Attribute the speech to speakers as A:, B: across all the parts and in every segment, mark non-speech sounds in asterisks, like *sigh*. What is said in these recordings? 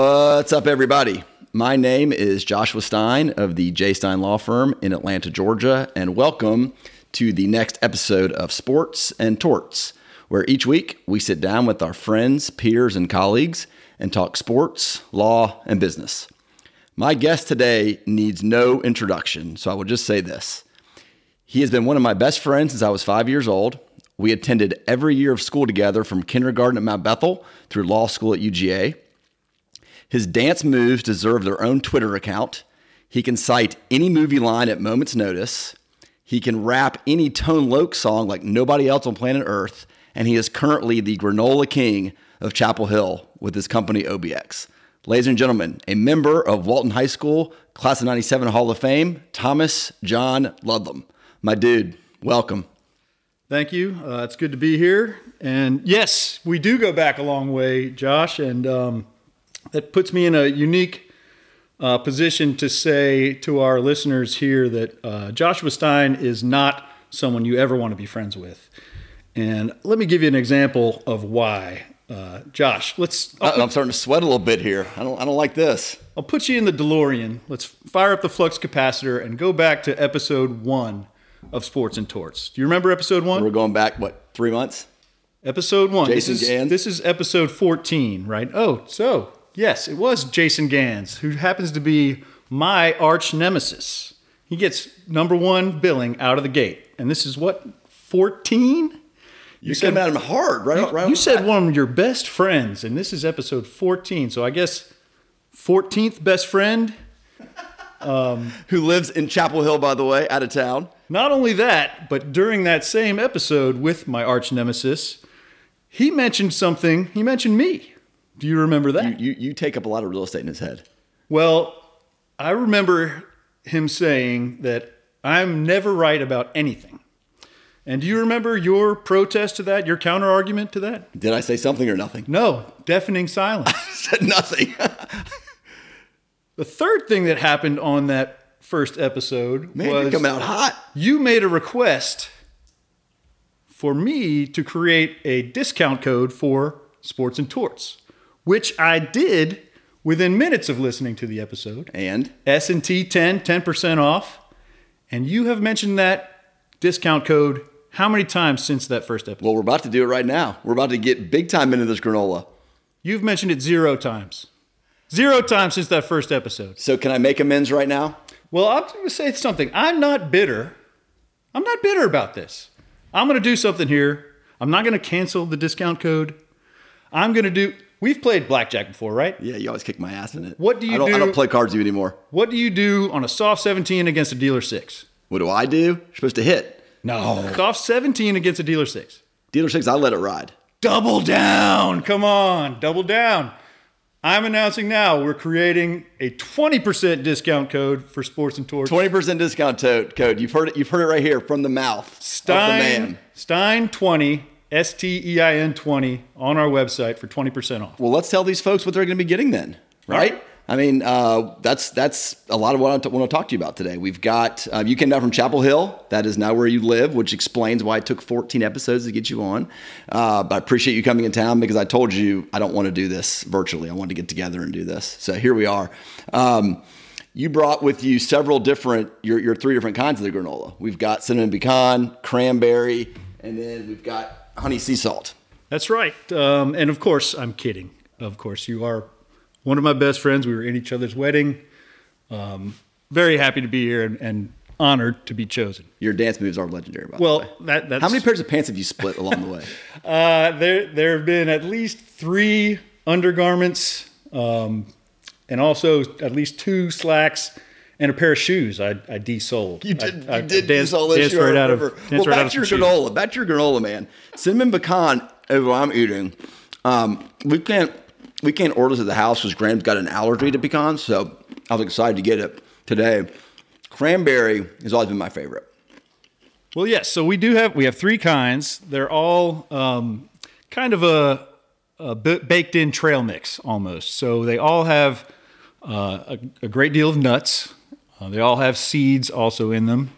A: What's up, everybody? My name is Joshua Stein of the J. Stein Law Firm in Atlanta, Georgia, and welcome to the next episode of Sports and Torts, where each week we sit down with our friends, peers, and colleagues and talk sports, law, and business. My guest today needs no introduction, so I will just say this. He has been one of my best friends since I was five years old. We attended every year of school together from kindergarten at Mount Bethel through law school at UGA. His dance moves deserve their own Twitter account. He can cite any movie line at moment's notice. He can rap any Tone Loc song like nobody else on planet Earth. And he is currently the granola king of Chapel Hill with his company OBX. Ladies and gentlemen, a member of Walton High School, class of 97 Hall of Fame, Thomas John Ludlam. My dude, welcome.
B: Thank you. Uh, it's good to be here. And yes, we do go back a long way, Josh. And um, that puts me in a unique uh, position to say to our listeners here that uh, Joshua Stein is not someone you ever want to be friends with. And let me give you an example of why. Uh, Josh, let's.
A: I'll, I'm starting to sweat a little bit here. I don't. I don't like this.
B: I'll put you in the DeLorean. Let's fire up the flux capacitor and go back to episode one of Sports and Torts. Do you remember episode one?
A: We're going back what three months?
B: Episode one.
A: Jason
B: this is,
A: Gans?
B: This is episode 14, right? Oh, so yes, it was Jason Gans, who happens to be my arch nemesis. He gets number one billing out of the gate. And this is what, 14?
A: You came at him hard, right? right
B: You said one of your best friends, and this is episode 14. So I guess 14th best friend. *laughs*
A: Um, who lives in Chapel Hill, by the way, out of town.
B: Not only that, but during that same episode with my arch nemesis, he mentioned something. He mentioned me. Do you remember that?
A: You, you take up a lot of real estate in his head.
B: Well, I remember him saying that I'm never right about anything. And do you remember your protest to that, your counter argument to that?
A: Did I say something or nothing?
B: No, deafening silence. *laughs*
A: I said nothing. *laughs*
B: the third thing that happened on that first episode
A: Man,
B: was
A: coming out hot.
B: you made a request for me to create a discount code for sports and torts, which I did within minutes of listening to the episode.
A: And
B: S&T 10, 10% off. And you have mentioned that discount code how many times since that first episode?
A: well, we're about to do it right now. We're about to get big time into this granola.
B: You've mentioned it zero times. Zero times since that first episode.
A: So can I make amends right now?
B: Well, I'm going to say something. I'm not bitter. I'm not bitter about this. I'm going to do something here. I'm not going to cancel the discount code. I'm going to do. We've played blackjack before, right?
A: Yeah, you always kick my ass in it.
B: What do you
A: I don't, I
B: do-
A: don't play cards with you anymore.
B: What do you do on a soft 17 against a dealer 6?
A: What do I do? You're supposed to hit.
B: No. Soft 17 against a dealer 6.
A: Dealer six, I let it ride.
B: Double down. Come on, double down. I'm announcing now we're creating a 20% discount code for Sports and Torts.
A: Twenty percent discount to- code. You've heard it. You've heard it right here from the mouth of the
B: Stein
A: man.
B: Stein 20 S T E I N 20 on our website for 20% off.
A: Well, let's tell these folks what they're going to be getting then, right?
B: Right.
A: I mean, uh, that's that's a lot of what I want to talk to you about today. We've got uh, you came down from Chapel Hill. That is now where you live, which explains why it took 14 episodes to get you on. Uh, but I appreciate you coming in town because I told you I don't want to do this virtually. I wanted to get together and do this. So here we are. Um, you brought with you several different your, your three different kinds of the granola. We've got cinnamon pecan, cranberry, and then we've got honey sea salt.
B: That's right. Um, and of course, I'm kidding. Of course, you are one of my best friends. We were in each other's wedding. Um, very happy to be here and, and honored to be chosen.
A: Your dance moves are legendary. By the
B: Well,
A: way.
B: that, that's
A: How many pairs of pants have you split along the way? *laughs*
B: Uh, there, there have been at least three undergarments, um, and also at least two slacks and a pair of shoes. I, I desold.
A: You did.
B: I, I
A: you did
B: danced,
A: all this.
B: danced right out of.
A: Well,
B: right
A: back to your
B: some shoes.
A: granola. Back to your granola, man. Cinnamon pecan is what I'm eating. Um, we can't we can't order this at the house because Graham's got an allergy to pecans, so I was excited to get it today. Cranberry has always been my favorite.
B: Well, yes. So we do have we have three kinds. They're all um, kind of a, a b- baked in trail mix almost. So they all have uh, a, a great deal of nuts. Uh, they all have seeds also in them.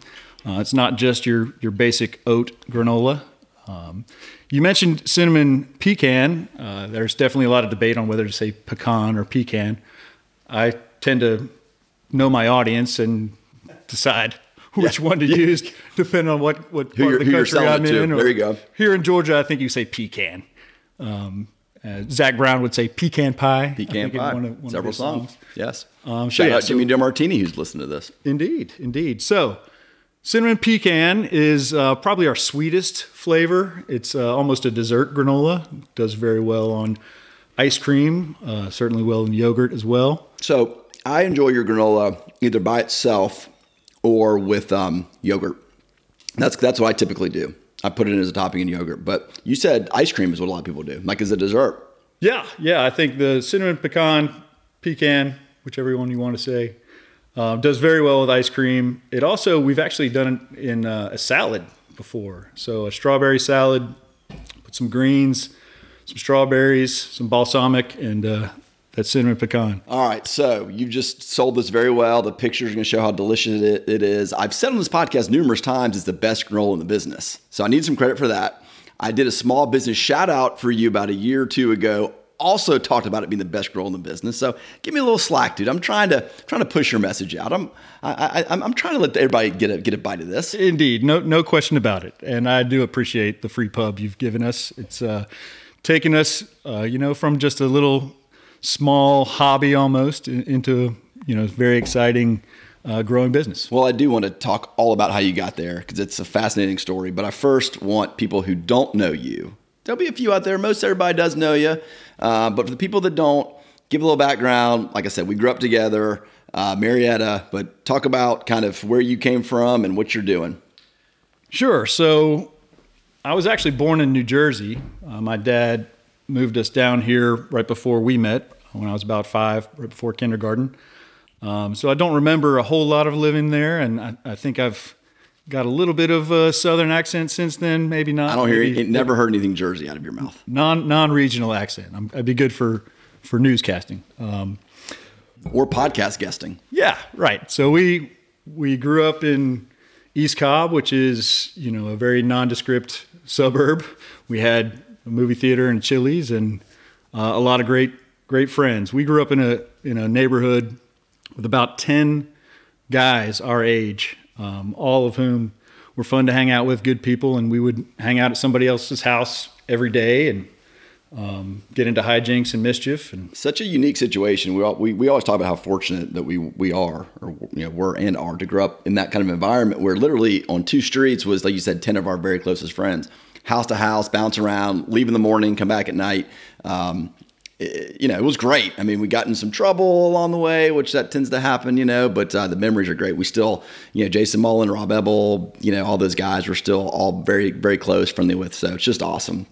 B: Uh, it's not just your your basic oat granola. Um, you mentioned cinnamon pecan. Uh, there's definitely a lot of debate on whether to say pecan or pecan. I tend to know my audience and decide *laughs* which one to use depending on what, what
A: Who
B: part of the country I'm in. or-
A: There you go.
B: Here in Georgia, I think you say pecan. Um, uh, Zac Brown would say pecan pie.
A: Pecan Pie.
B: one of- one
A: Several
B: his
A: songs. Yes.
B: Um,
A: Shout
B: yeah,
A: out
B: so-
A: Jimmy DeMartini who's listening to this.
B: Indeed, indeed. So, cinnamon pecan is uh, probably our sweetest flavor. It's uh, almost a dessert granola. Does very well on ice cream. Uh, certainly well in yogurt as well.
A: So I enjoy your granola either by itself or with um, yogurt. That's that's what I typically do. I put it in as a topping in yogurt. But you said ice cream is what a lot of people do, like as a dessert.
B: Yeah, yeah. I think the cinnamon pecan, pecan, whichever one you want to say, uh, does very well with ice cream. It also we've actually done it in uh, a salad before. So a strawberry salad, put some greens, some strawberries, some balsamic, and uh, that cinnamon pecan.
A: All right, so you've just sold this very well. The pictures are going to show how delicious it, it is. I've said on this podcast numerous times it's the best granola in the business. So I need some credit for that. I did a small business shout out for you about a year or two ago. Also talked about it being the best granola in the business. So give me a little slack, dude. I'm trying to trying to push your message out. I'm I, I, I'm I'm trying to let everybody get a get a bite of this.
B: Indeed, no no question about it. And I do appreciate the free pub you've given us. It's uh, taken us, uh, you know, from just a little small hobby almost into you know very exciting uh, growing business.
A: Well, I do want to talk all about how you got there because it's a fascinating story. But I first want people who don't know you. There'll be a few out there. Most everybody does know you, uh, but for the people that don't, give a little background. Like I said, we grew up together, uh, Marietta. But talk about kind of where you came from and what you're doing.
B: Sure. So I was actually born in New Jersey. Uh, my dad moved us down here right before we met when I was about five, right before kindergarten. Um, so I don't remember a whole lot of living there, and I, I think I've got a little bit of a southern accent since then. Maybe not.
A: I don't hear
B: Maybe
A: it. Never heard anything Jersey out of your mouth.
B: non non regional accent. I'm, I'd be good for for newscasting. Um,
A: Or podcast guesting.
B: yeah, right. So we we grew up in East Cobb, which is you know a very nondescript suburb. We had a movie theater and Chili's and uh, a lot of great great friends. We grew up in a in a neighborhood with about ten guys our age, um, all of whom were fun to hang out with, good people, and we would hang out at somebody else's house every day and um, get into hijinks and mischief and
A: Such a unique situation. We, all, we we always talk about how fortunate that we we are, or you know, were and are to grow up in that kind of environment where literally on two streets was like you said, ten of our very closest friends, house to house, bounce around, leave in the morning, come back at night. Um, you know, it was great. I mean, we got in some trouble along the way, which that tends to happen, you know, but uh, the memories are great. We still, you know, Jason Mullen, Rob Ebel, you know, all those guys we're still all very, very close, friendly with. So it's just awesome.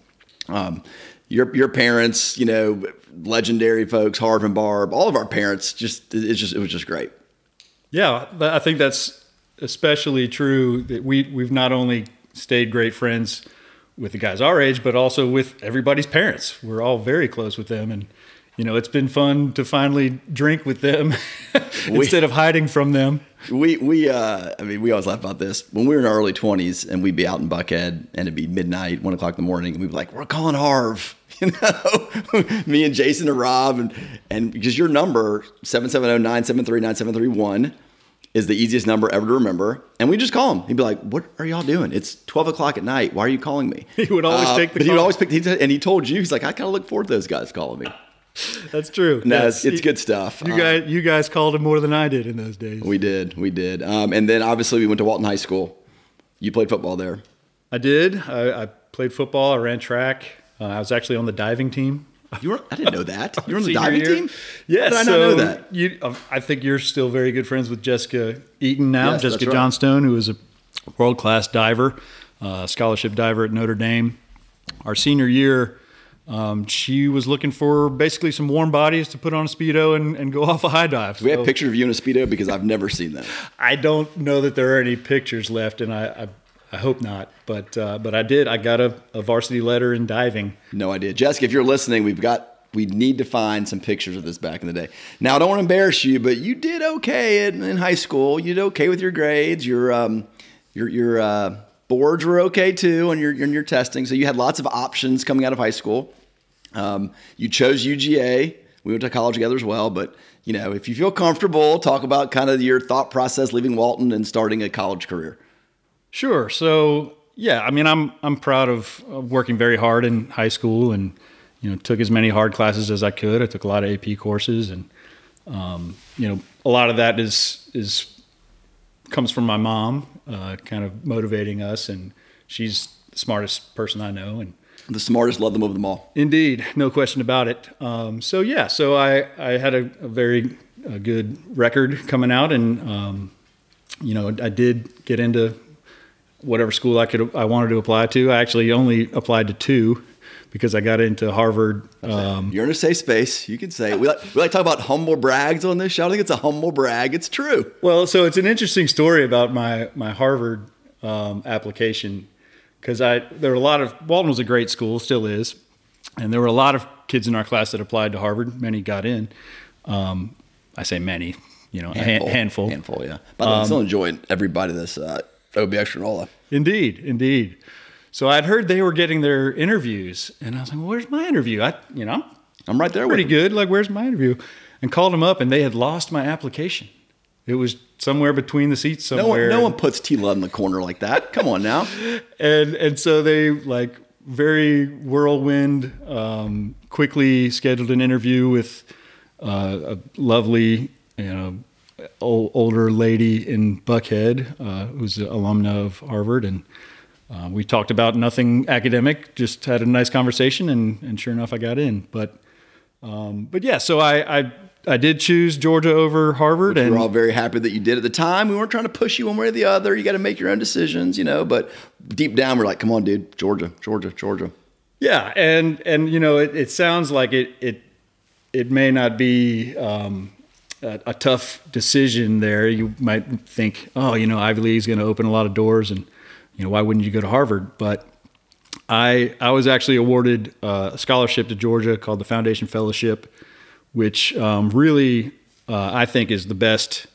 A: Um, your your parents, you know, legendary folks, Harv and Barb, all of our parents, just it's just it was just great.
B: Yeah, I think that's especially true that we we've not only stayed great friends with the guys our age, but also with everybody's parents. We're all very close with them, and you know it's been fun to finally drink with them *laughs* instead of hiding from them.
A: We we uh, I mean, we always laugh about this when we were in our early twenties and we'd be out in Buckhead and it'd be midnight, one o'clock in the morning, and we'd be like, "We're calling Harv," *laughs* you know, *laughs* me and Jason and Rob, and and because your number 770-973-9731 is the easiest number ever to remember, and we just call him. He'd be like, "What are y'all doing? It's twelve o'clock at night. Why are you calling me?" *laughs*
B: He would always take the
A: but he would always pick. He said- and he told you, he's like, "I kind of look forward to those guys calling me."
B: That's true.
A: No,
B: Yes.
A: it's, it's good stuff.
B: You
A: Uh,
B: guys, you guys called him more than I did in those days.
A: we did, we did, um, and then obviously we went to Walton High School. You played football there.
B: I did. I, I played football. I ran track. Uh, I was actually on the diving team.
A: You were? I didn't know that. You were on the diving
B: year.
A: team.
B: Yes.
A: Did I not know that?
B: You, I think you're still very good friends with Jessica Eaton now.
A: Yes,
B: Jessica
A: right.
B: Johnstone, who is a world class diver, uh, scholarship diver at Notre Dame. Our senior year, um, she was looking for basically some warm bodies to put on a speedo and, and go *laughs* off a high dive.
A: We have
B: So
A: pictures of you in a speedo because I've never seen that.
B: I don't know that there are any pictures left, and I, I, I hope not. But uh, but I did. I got a, a varsity letter in diving.
A: No idea, Jessica. If you're listening, we've got. We need to find some pictures of this back in the day. Now, I don't want to embarrass you, but you did okay in, in high school. You did okay with your grades. Your um, your your uh, boards were okay too on your on your testing. So you had lots of options coming out of high school. Um, you chose UGA. We went to college together as well. But you know, if you feel comfortable, talk about kind of your thought process leaving Walton and starting a college career.
B: Sure. So yeah, I mean, I'm I'm proud of, of working very hard in high school, and you know, took as many hard classes as I could. I took a lot of AP courses, and um, you know, a lot of that is is comes from my mom, uh, kind of motivating us, and she's the smartest person I know, and
A: the smartest love them over them all.
B: Indeed, no question about it. Um, so yeah, so I I had a, a very a good record coming out, and um, you know, I did get into whatever school I could I wanted to apply to. I actually only applied to two because I got into Harvard.
A: Um, You're in a safe space. You can say it. We like, we like to talk about humble brags on this show. I think it's a humble brag. It's true.
B: Well, so it's an interesting story about my my Harvard um, application because I there were a lot of Walton was a great school, still is, and there were a lot of kids in our class that applied to Harvard. Many got in. Um, I say many, you know, handful, a handful.
A: Handful, yeah. But I'm still enjoying everybody that's uh, OBX
B: Indeed, indeed. So I'd heard they were getting their interviews, and I was like, well, "Where's my interview?" I, you know,
A: I'm right there.
B: Pretty good. Like, where's my interview? And called them up, and they had lost my application. It was somewhere between the seats somewhere.
A: No one, no one puts T Love in the corner like that. Come on now. *laughs*
B: and and so they like very whirlwind, um, quickly scheduled an interview with uh, a lovely, you know, old, older lady in Buckhead uh, who's an alumna of Harvard, and uh, we talked about nothing academic. Just had a nice conversation, and, and sure enough, I got in. But um, but yeah, so I, I I did choose Georgia over Harvard,
A: Which and we're all very happy that you did at the time. We weren't trying to push you one way or the other. You got to make your own decisions, you know. But deep down, we're like, come on, dude, Georgia, Georgia, Georgia.
B: Yeah, and and you know, it, it sounds like it it it may not be um, a, a, tough decision there. You might think, oh, you know, Ivy League is going to open a lot of doors, and you know, why wouldn't you go to Harvard? But I I was actually awarded a scholarship to Georgia called the Foundation Fellowship, which um, really uh, I think is the best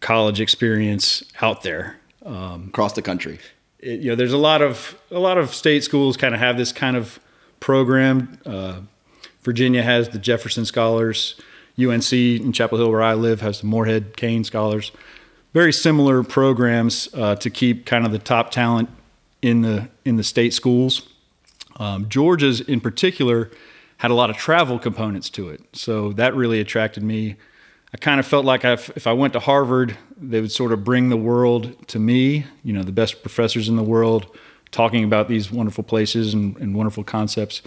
B: college experience out there
A: um, across the country.
B: It, you know, there's a lot of a lot of state schools kind of have this kind of program. Uh, Virginia has the Jefferson Scholars. UNC in Chapel Hill, where I live, has the Morehead Cain Scholars. Very similar programs uh, to keep kind of the top talent in the in the state schools. Um, Georgia's in particular had a lot of travel components to it, so that really attracted me. I kind of felt like I've, if I went to Harvard, they would sort of bring the world to me. You know, the best professors in the world talking about these wonderful places and, and wonderful concepts.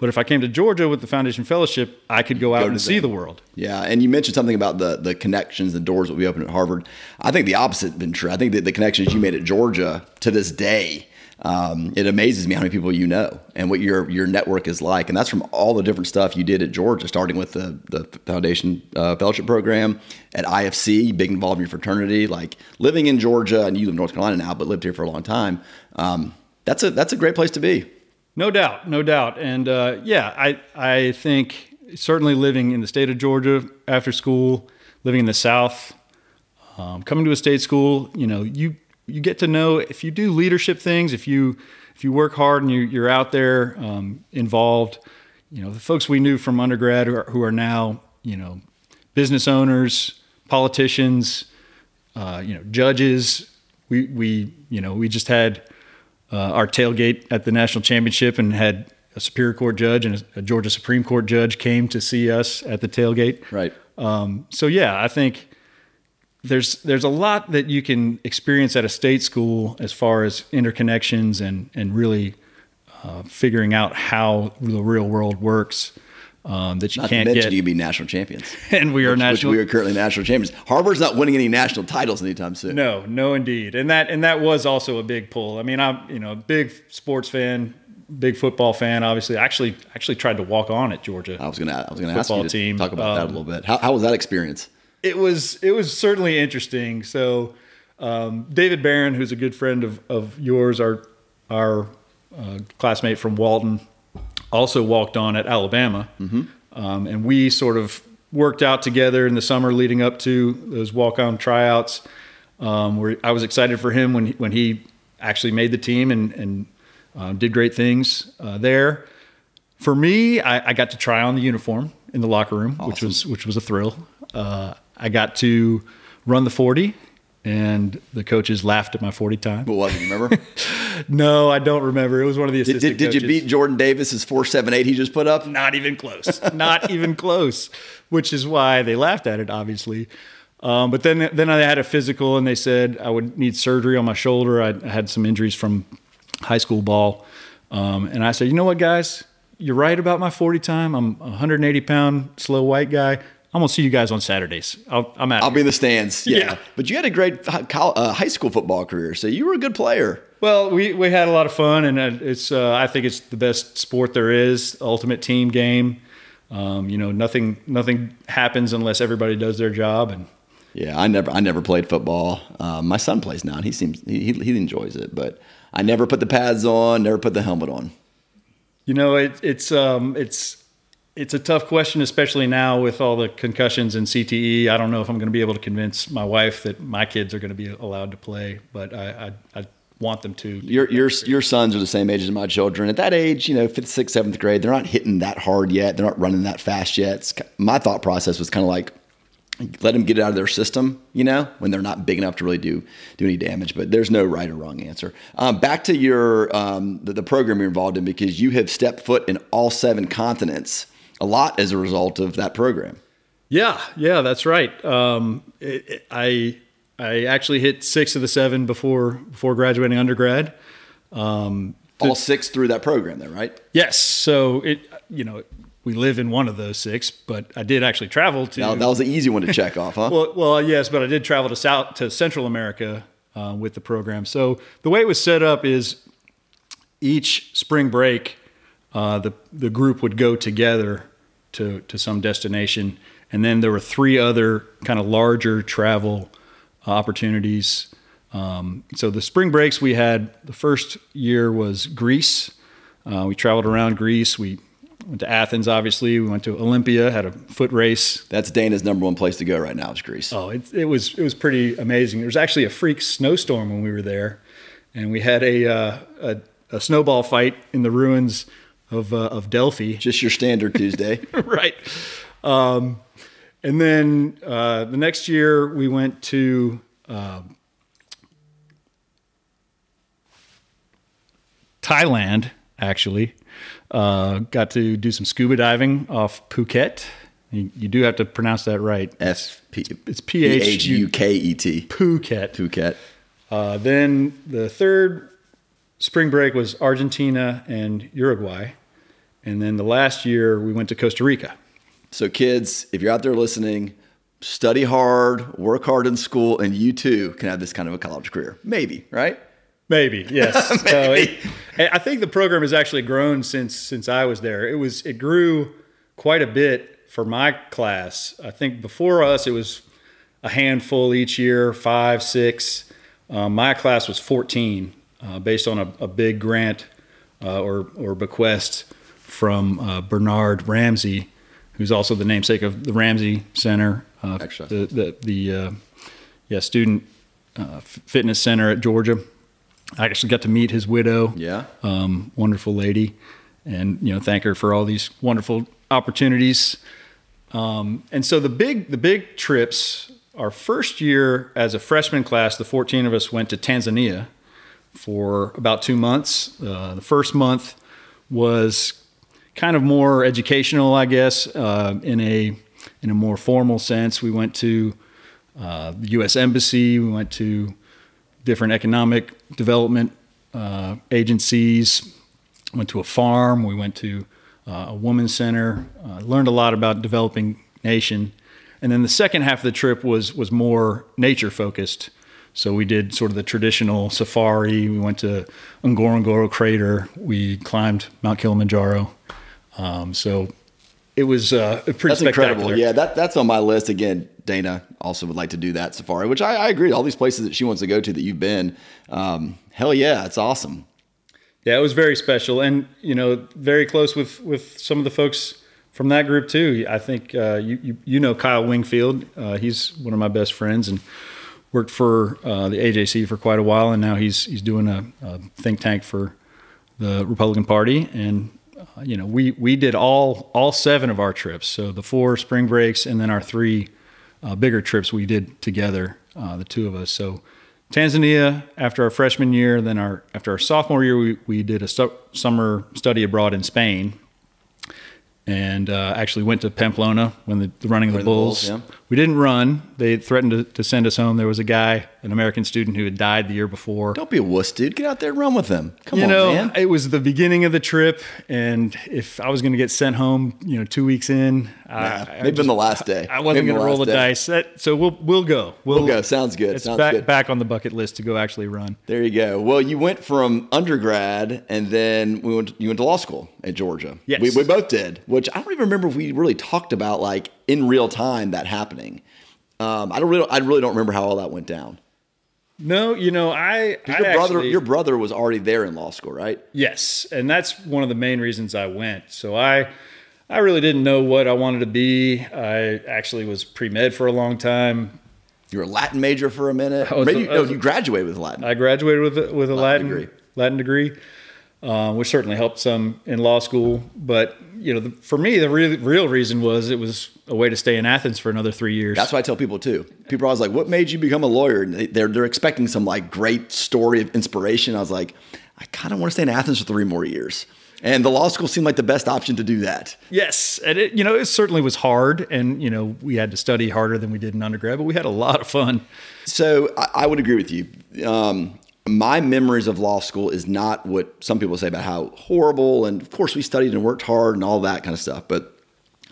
B: But if I came to Georgia with the Foundation Fellowship, I could go out go and see the world.
A: Yeah, and you mentioned something about the the connections, the doors that we opened at Harvard. I think the opposite has been true. I think that the connections you made at Georgia to this day, um, it amazes me how many people you know and what your your network is like. And that's from all the different stuff you did at Georgia, starting with the the Foundation uh, Fellowship Program at IFC, big involved in your fraternity, like living in Georgia, and you live in North Carolina now, but lived here for a long time. Um, that's a that's a great place to be.
B: No doubt, no doubt, and uh, yeah, I I think certainly living in the state of Georgia after school, living in the South, um, coming to a state school, you know, you you get to know if you do leadership things, if you if you work hard and you, you're out there um, involved, you know, the folks we knew from undergrad who are, who are now you know business owners, politicians, uh, you know, judges. We we you know we just had uh, our tailgate at the national championship and had a Superior Court judge and a, Georgia Supreme Court judge came to see us at the tailgate.
A: Right.
B: Um, so yeah, I think there's there's a lot that you can experience at a state school as far as interconnections and and really uh, figuring out how the real world works um, that you
A: not
B: can't
A: to mention
B: get.
A: You be national champions, *laughs*
B: and we are
A: which,
B: national.
A: Which we are currently national champions. Harvard's not winning any national titles anytime soon.
B: No, no, indeed, and that and that was also a big pull. I mean, I'm you know a big sports fan, big football fan. Obviously, I actually actually tried to walk on at Georgia.
A: I was gonna I was gonna ask you to team. talk about um, that a um, little bit. How, how was that experience?
B: It was it was certainly interesting. So. Um, David Barron, who's a good friend of, of yours, our our uh, classmate from Walton, also walked on at Alabama. Mm-hmm. Um, and we sort of worked out together in the summer leading up to those walk on tryouts. Um, where I was excited for him when he, when he actually made the team and, and uh, did great things uh, there. For me, I, I, got to try on the uniform in the locker room, awesome. which was which was a thrill. Uh, I got to run the 40 and the coaches laughed at my 40 time.
A: What was it, remember? *laughs*
B: no, I don't remember. It was one of the assistant
A: Did, did, did you beat Jordan Davis's 478 he just put up?
B: Not even close. Not *laughs* even close, which is why they laughed at it, obviously. Um, but then, then I had a physical, and they said I would need surgery on my shoulder. I, I had some injuries from high school ball. Um, and I said, you know what, guys? You're right about my 40 time. I'm a 180 pound slow white guy. I'm gonna see you guys on Saturdays. I'll, I'm
A: out.
B: I'll
A: here. be in the stands. *laughs* Yeah. yeah. but you had a great uh, high school football career, so you were a good player.
B: Well, we, we had a lot of fun, and uh, it's uh, I think it's the best sport there is. Ultimate team game. Um, you know, nothing nothing happens unless everybody does their job. And
A: yeah, I never I never played football. Um, my son plays now, and he seems he he enjoys it, but I never put the pads on, never put the helmet on.
B: You know, it, it's um, it's it's a tough question, especially now with all the concussions and CTE. I don't know if I'm going to be able to convince my wife that my kids are going to be allowed to play, but I, I, I want them to.
A: Your your your sons are the same age as my children. At that age, you know, fifth, sixth, seventh grade, they're not hitting that hard yet. They're not running that fast yet. It's, my thought process was kind of like, let them get it out of their system, you know, when they're not big enough to really do do any damage. But there's no right or wrong answer. Um, back to your um, the, the program you're involved in because you have stepped foot in all seven continents a lot as a result of that program.
B: Yeah, yeah, that's right. Um, it, it, I I actually hit six of the seven before before graduating undergrad.
A: Um, All six through that program, then, right?
B: Yes. So it you know we live in one of those six, but I did actually travel to.
A: Now, that was an easy one to check off, huh? *laughs*
B: well, well, yes, but I did travel to South to Central America uh, with the program. So the way it was set up is each spring break, uh, the the group would go together to, to some destination. And then there were three other kind of larger travel opportunities. Um, so the spring breaks we had, the first year was Greece. Uh, we traveled around Greece. We went to Athens, obviously. We went to Olympia, had a foot race.
A: That's Dana's number one place to go right now is Greece.
B: Oh, it, it was it was pretty amazing. There was actually a freak snowstorm when we were there, and we had a, uh, a, a snowball fight in the ruins of uh, of Delphi.
A: Just your standard Tuesday, *laughs*
B: right? Um, and then uh, the next year we went to uh, Thailand. Actually, uh, got to do some scuba diving off Phuket. You, you do have to pronounce that right.
A: S P.
B: It's P H
A: U K E T.
B: Phuket.
A: Phuket.
B: Uh, then the third spring break was Argentina and Uruguay. And then the last year we went to Costa Rica.
A: So, kids, if you're out there listening, study hard, work hard in school, and you too can have this kind of a college career. Maybe, right?
B: Maybe, *laughs* yes. Maybe. So it, I think the program has actually grown since since I was there. It was it grew quite a bit for my class. I think before us it was a handful each year, five, six. Um, my class was 14, uh, based on a, a big grant uh, or or bequest from uh, Bernard Ramsey, who's also the namesake of the Ramsey Center, uh, the the, the uh, yeah student uh, fitness center at Georgia. I actually got to meet his widow.
A: Yeah,
B: um, wonderful lady, and you know thank her for all these wonderful opportunities. Um, and so the big the big trips. Our first year as a freshman class, the 14 of us went to Tanzania for about two months. Uh, the first month was kind of more educational, I guess, uh, in a in a more formal sense. We went to uh, the U.S. Embassy. We went to different economic development uh, agencies. Went to a farm. We went to uh, a women's center. Uh, learned a lot about developing nation. And then the second half of the trip was was more nature focused. So we did sort of the traditional safari. We went to Ngorongoro Crater. We climbed Mount Kilimanjaro. Um, so it was uh, pretty
A: that's incredible. Yeah, that that's on my list. Again, Dana also would like to do that safari, which I, I agree. All these places that she wants to go to that you've been, um, hell yeah, it's awesome.
B: Yeah, it was very special, and you know, very close with with some of the folks from that group too. I think uh, you, you, you know Kyle Wingfield. Uh, he's one of my best friends, and worked for uh, the AJC for quite a while, and now he's he's doing a, a think tank for the Republican Party. And you know, we we did all all seven of our trips, so the four spring breaks, and then our three uh, bigger trips we did together, uh, the two of us. So. Tanzania after our freshman year, then our after our sophomore year, we, we did a stu- summer study abroad in Spain, and uh, actually went to Pamplona when the, the running of the Bulls.
A: Bulls, yeah.
B: We didn't run. They threatened to, to send us home. There was a guy, an American student, who had died the year before.
A: Don't be a wuss, dude. Get out there and run with them. Come
B: you
A: on,
B: know,
A: man.
B: it was the beginning of the trip, and if I was going to get sent home, you know, two weeks in,
A: Nah,
B: I, I
A: maybe been the last day.
B: I wasn't going to roll the
A: day.
B: dice. That, so we'll we'll go. We'll,
A: We'll go. Sounds good.
B: It's
A: Sounds
B: back
A: good.
B: back on the bucket list to go actually run.
A: There you go. Well, you went from undergrad, and then we went. You went to law school at Georgia.
B: Yes.
A: we, we both did. Which I don't even remember if we really talked about like in real time that happening. Um, I don't really. I really don't remember how all that went down.
B: No, you know, I, I
A: Your brother,
B: actually-
A: your brother was already there in law school, right?
B: Yes, and that's one of the main reasons I went. So I I really didn't know what I wanted to be. I actually was pre-med for a long time.
A: You were a Latin major for a minute.
B: Was-
A: Maybe no, you graduated with Latin.
B: I graduated with a, with a Latin
A: degree.
B: Latin degree, uh, which certainly helped some in law school. But you know, the, for me, the real real reason was it was a way to stay in Athens for another three years.
A: That's what I tell people too. People are always like, "What made you become a lawyer?" And they- they're they're expecting some like great story of inspiration. I was like, I kind of want to stay in Athens for three more years, and the law school seemed like the best option to do that.
B: Yes, and it you know it certainly was hard, and you know we had to study harder than we did in undergrad, but we had a lot of fun.
A: So I, I would agree with you. Um, my memories of law school is not what some people say about how horrible, and of course we studied and worked hard and all that kind of stuff. But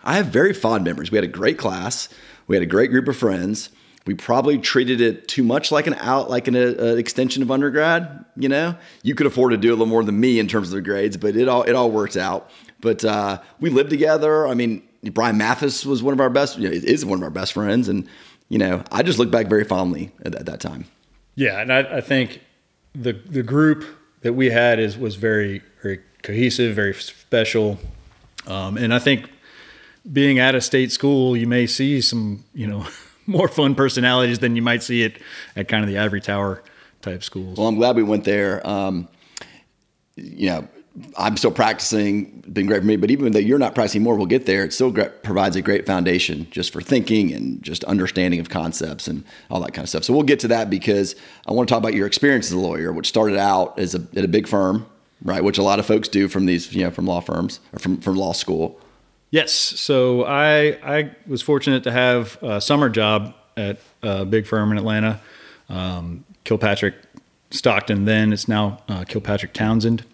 A: I have very fond memories. We had a great class. We had a great group of friends. We probably treated it too much like an out, like an, uh, an extension of undergrad. You know, you could afford to do a little more than me in terms of the grades, but it all it all works out. But uh, we lived together. I mean, Brian Mathis was one of our best. You know, is one of our best friends, and you know, I just look back very fondly at, at that time.
B: Yeah, and I, I think the the group that we had is was very very cohesive, very special, um, and I think being at a state school, you may see some you know *laughs* more fun personalities than you might see it at kind of the ivory tower type schools.
A: Well, I'm glad we went there. Um, you know, I'm still practicing, been great for me, but even though you're not practicing more, we'll get there. It still provides a great foundation just for thinking and just understanding of concepts and all that kind of stuff. So we'll get to that because I want to talk about your experience as a lawyer, which started out as a, at a big firm, right? Which a lot of folks do from these, you know, from law firms or from, from law school.
B: Yes. So I I was fortunate to have a summer job at a big firm in Atlanta, um, Kilpatrick Stockton. Then it's now uh, Kilpatrick Townsend,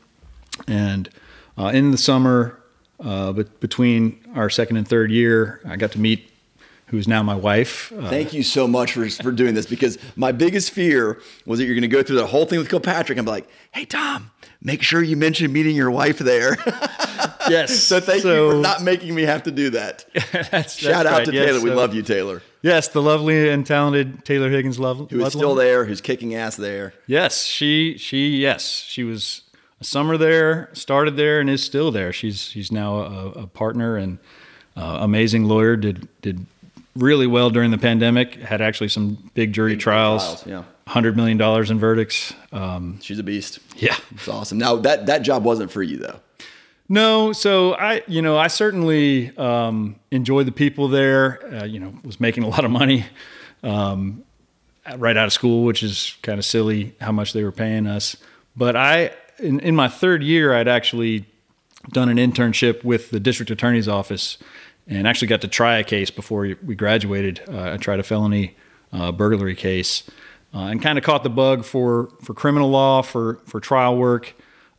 B: and uh, in the summer, uh, but between our second and third year, I got to meet who's now my wife. Uh,
A: Thank you so much for, for doing this because my biggest fear was that you're going to go through the whole thing with Kilpatrick and be like, hey, Tom, make sure you mention meeting your wife there. *laughs*
B: yes. *laughs*
A: so thank you for not making me have to do that. *laughs*
B: that's, that's
A: Shout out
B: right,
A: to
B: yes.
A: Taylor. We love you, Taylor.
B: Yes, the lovely and talented Taylor Higgins Love.
A: Who is still there, who's kicking ass there.
B: Yes, she she yes she was a summer there, started there, and is still there. She's she's now a, a partner and uh, amazing lawyer. Did did really well during the pandemic. Had actually some big jury trials.
A: trials, yeah.
B: Hundred million dollars in verdicts. Um,
A: She's a beast.
B: yeah.
A: It's awesome. Now that that job wasn't for you though.
B: No, so I, you know, I certainly um, enjoyed the people there. Uh, you know, was making a lot of money um, right out of school, which is kind of silly how much they were paying us. But I, in, in my third year, I'd actually done an internship with the district attorney's office, and actually got to try a case before we graduated. Uh, I tried a felony uh, burglary case, uh, and kind of caught the bug for for criminal law for for trial work.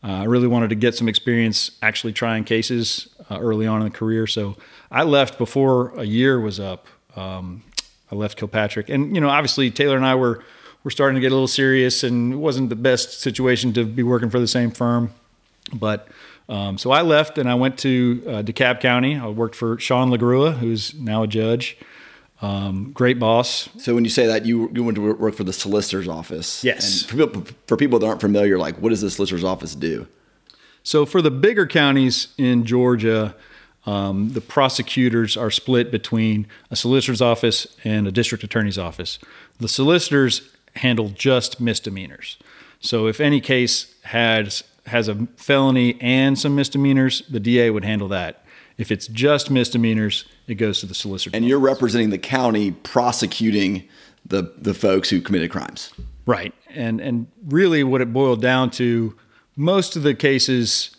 B: Uh, I really wanted to get some experience actually trying cases uh, early on in the career. So I left before a year was up. Um, I left Kilpatrick, and you know, obviously Taylor and I were were starting to get a little serious, and it wasn't the best situation to be working for the same firm. But um, so I left, and I went to uh, DeKalb County. I worked for Sean LaGrua, who's now a judge. Um, great boss.
A: So when you say that, you you went to work for the solicitor's office.
B: Yes.
A: And for people, for people that aren't familiar, like what does the solicitor's office do?
B: So for the bigger counties in Georgia, um, the prosecutors are split between a solicitor's office and a district attorney's office. The solicitors handle just misdemeanors. So if any case has has a felony and some misdemeanors, the DA would handle that. If it's just misdemeanors, it goes to the solicitor.
A: And you're representing the county prosecuting the the folks who committed crimes.
B: Right. And and really what it boiled down to most of the cases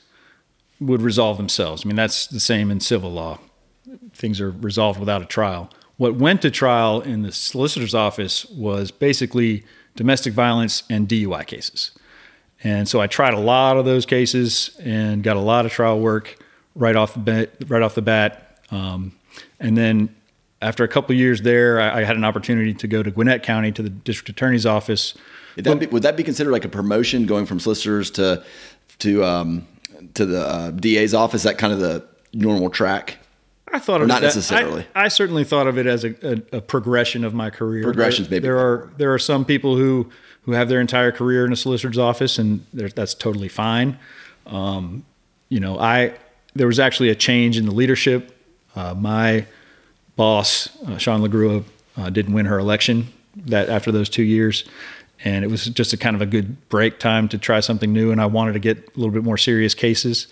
B: would resolve themselves. I mean, that's the same in civil law. Things are resolved without a trial. What went to trial in the solicitor's office was basically domestic violence and DUI cases. And so I tried a lot of those cases and got a lot of trial work right off the bat. Right off the bat. Um, and then after a couple years there, I, I, had an opportunity to go to Gwinnett County to the district attorney's office.
A: Would that, be, would that be considered like a promotion going from solicitors to to um, to the uh, DA's office? That kind of the normal track.
B: I thought of
A: not
B: that,
A: necessarily.
B: I, I, certainly thought of it as a, a, a progression of my career.
A: Progressions,
B: there,
A: maybe.
B: There are there are some people who who have their entire career in a solicitor's office, and that's totally fine. Um, you know, I there was actually a change in the leadership. Uh, my boss, uh, Sean LaGrua, uh, didn't win her election that after those two years, and it was just a kind of a good break time to try something new. And I wanted to get a little bit more serious cases.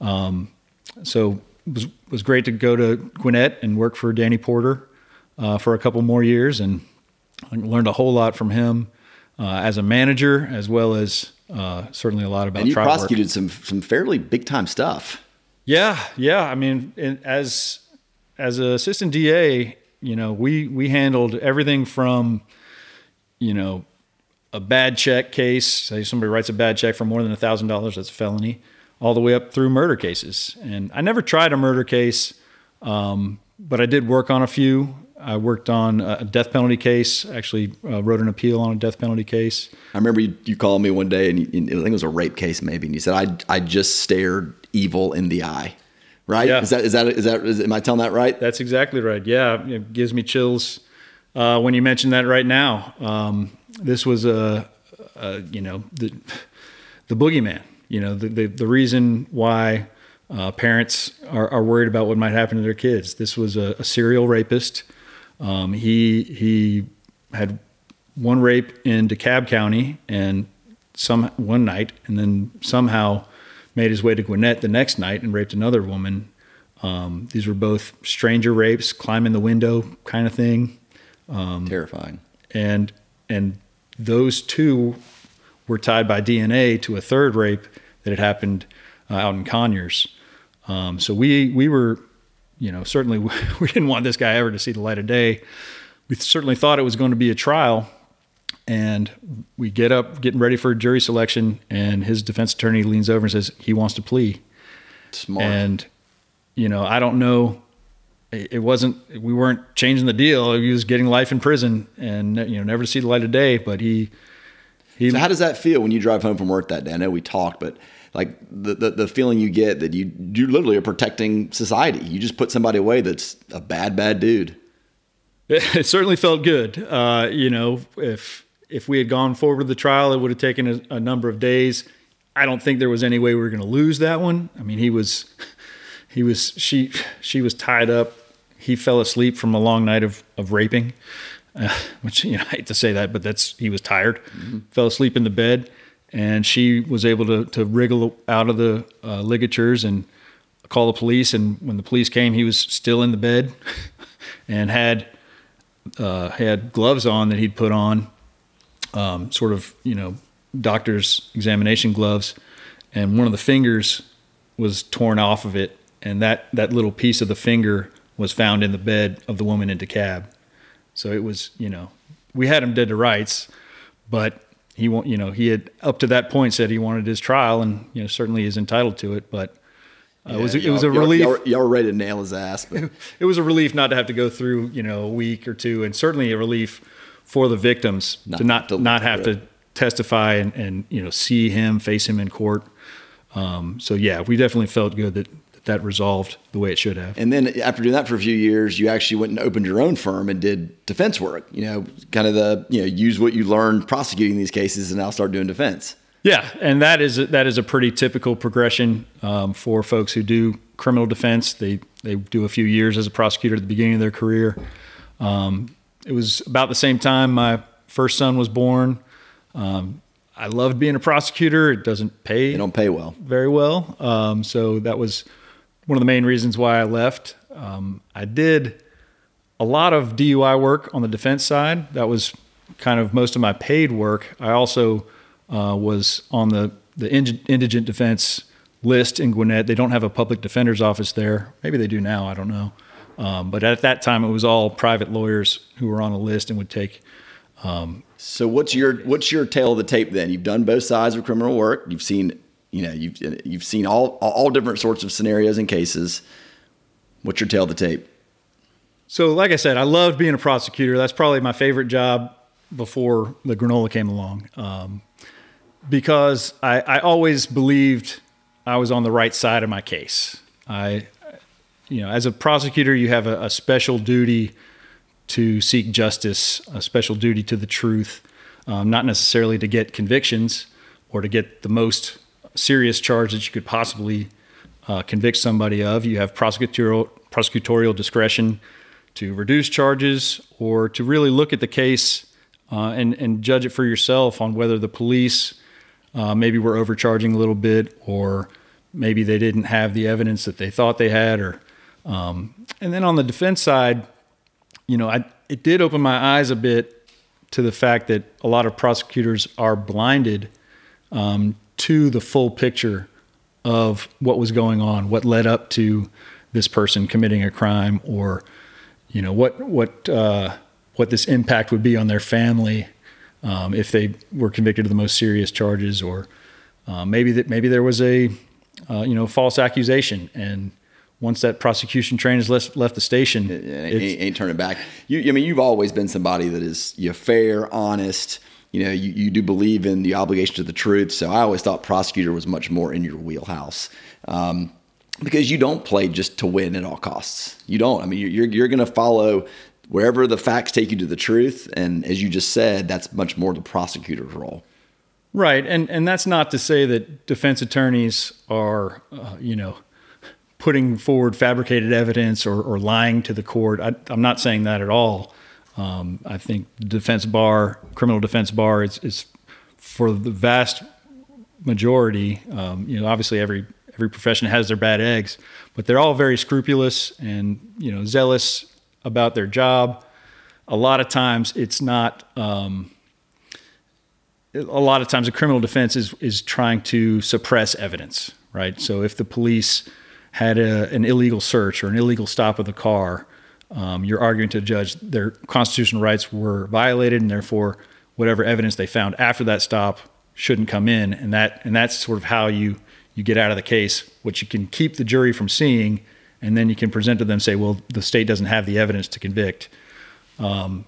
B: Um, so it was was great to go to Gwinnett and work for Danny Porter uh, for a couple more years, and I learned a whole lot from him uh, as a manager, as well as uh, certainly a lot about.
A: And you prosecuted
B: work.
A: some some fairly big time stuff.
B: Yeah, yeah. I mean, as as an assistant DA, you know, we we handled everything from, you know, a bad check case. Say somebody writes a bad check for more than a thousand dollars, that's a felony, all the way up through murder cases. And I never tried a murder case, um, but I did work on a few. I worked on a death penalty case. Actually, uh, wrote an appeal on a death penalty case.
A: I remember you, you called me one day, and you, I think it was a rape case, maybe, and you said I I just stared evil in the eye. Right?
B: Yeah.
A: Is that is that is that is, am I telling that right?
B: That's exactly right. Yeah, it gives me chills uh, when you mention that right now. Um, this was a, a, you know the the boogeyman. You know the the, the reason why uh, parents are, are, worried about what might happen to their kids. This was a, a serial rapist. Um, he he had one rape in DeKalb County and some one night, and then somehow made his way to Gwinnett the next night and raped another woman. Um, these were both stranger rapes, climbing the window kind of thing.
A: Um, Terrifying.
B: And and those two were tied by DNA to a third rape that had happened uh, out in Conyers. Um, so we we were, you know, certainly *laughs* we didn't want this guy ever to see the light of day. We certainly thought it was going to be a trial, and we get up, getting ready for jury selection, and his defense attorney leans over and says he wants to plea.
A: Smart.
B: And you know, I don't know. It wasn't. We weren't changing the deal. He was getting life in prison, and you know, never to see the light of day. But he,
A: he. So how does that feel when you drive home from work that day? I know we talked, but like the, the, the feeling you get that you you literally are protecting society. You just put somebody away that's a bad bad dude. *laughs*
B: It certainly felt good. Uh, you know, if if we had gone forward with the trial, it would have taken a, a number of days. I don't think there was any way we were going to lose that one. I mean, he was, *laughs* he was, she, she was tied up. He fell asleep from a long night of, of raping, uh, *laughs* which, you know, I hate to say that, but that's, he was tired, mm-hmm. fell asleep in the bed and she was able to, to wriggle out of the uh, ligatures and call the police. And when the police came, he was still in the bed *laughs* and had, uh, had gloves on that he'd put on um, sort of you know doctor's examination gloves, and one of the fingers was torn off of it, and that that little piece of the finger was found in the bed of the woman in DeKalb. So it was you know we had him dead to rights, but he won't you know he had up to that point said he wanted his trial, and you know certainly is entitled to it, but. Uh, yeah, it was it was a relief.
A: Y'all, y'all, were ready to nail his ass.
B: But. *laughs* it was a relief not to have to go through you know a week or two, and certainly a relief for the victims not to not not have to testify and, and you know see him face him in court. Um, so yeah, we definitely felt good that that resolved the way it should have.
A: And then after doing that for a few years, you actually went and opened your own firm and did defense work. You know, kind of the you know use what you learned prosecuting these cases and now start doing defense.
B: Yeah, and that is that is a pretty typical progression um, for folks who do criminal defense. They they do a few years as a prosecutor at the beginning of their career. Um, it was about the same time my first son was born. Um, I loved being a prosecutor. It doesn't pay.
A: They don't pay well.
B: Very well. Um, so that was one of the main reasons why I left. Um, I did a lot of DUI work on the defense side. That was kind of most of my paid work. I also uh, was on the the indigent defense list in Gwinnett. They don't have a public defender's office there. Maybe they do now. I don't know. Um, but at that time, it was all private lawyers who were on a list and would take
A: um, so what's your what's your tale of the tape then? You've done both sides of criminal work. You've seen you know you've you've seen all all different sorts of scenarios and cases. What's your tale of the tape?
B: So like I said, I loved being a prosecutor. That's probably my favorite job before the granola came along, um, because I, I always believed I was on the right side of my case. I you know as a prosecutor, you have a, a special duty to seek justice, a special duty to the truth, um, not necessarily to get convictions or to get the most serious charge that you could possibly uh, convict somebody of. You have prosecutorial prosecutorial discretion to reduce charges or to really look at the case uh, and and judge it for yourself on whether the police uh, maybe were overcharging a little bit or maybe they didn't have the evidence that they thought they had or um, and then on the defense side you know, I, it did open my eyes a bit to the fact that a lot of prosecutors are blinded um, to the full picture of what was going on, what led up to this person committing a crime, or you know what what uh, what this impact would be on their family um, if they were convicted of the most serious charges, or uh, maybe that maybe there was a uh, you know false accusation and once that prosecution train has left, left the station,
A: it, ain't, ain't turning back. You, I mean, you've always been somebody that is you fair, honest. You know, you, you do believe in the obligation to the truth. So I always thought prosecutor was much more in your wheelhouse. Um, because you don't play just to win at all costs. You don't. I mean, you're, you're going to follow wherever the facts take you to the truth. And as you just said, that's much more the prosecutor's role.
B: Right. And, and that's not to say that defense attorneys are, uh, you know, putting forward fabricated evidence or, or lying to the court. I, am not saying that at all. Um, I think defense bar, criminal defense bar, is, is for the vast majority. Um, you know, obviously every every profession has their bad eggs, but they're all very scrupulous and you know zealous about their job. A lot of times, it's not. Um, a lot of times, a criminal defense is is trying to suppress evidence, right? So if the police had a, an illegal search or an illegal stop of the car, um, you're arguing to the judge their constitutional rights were violated, and therefore whatever evidence they found after that stop shouldn't come in, and that and that's sort of how you you get out of the case, which you can keep the jury from seeing, and then you can present to them say, well, the state doesn't have the evidence to convict, um,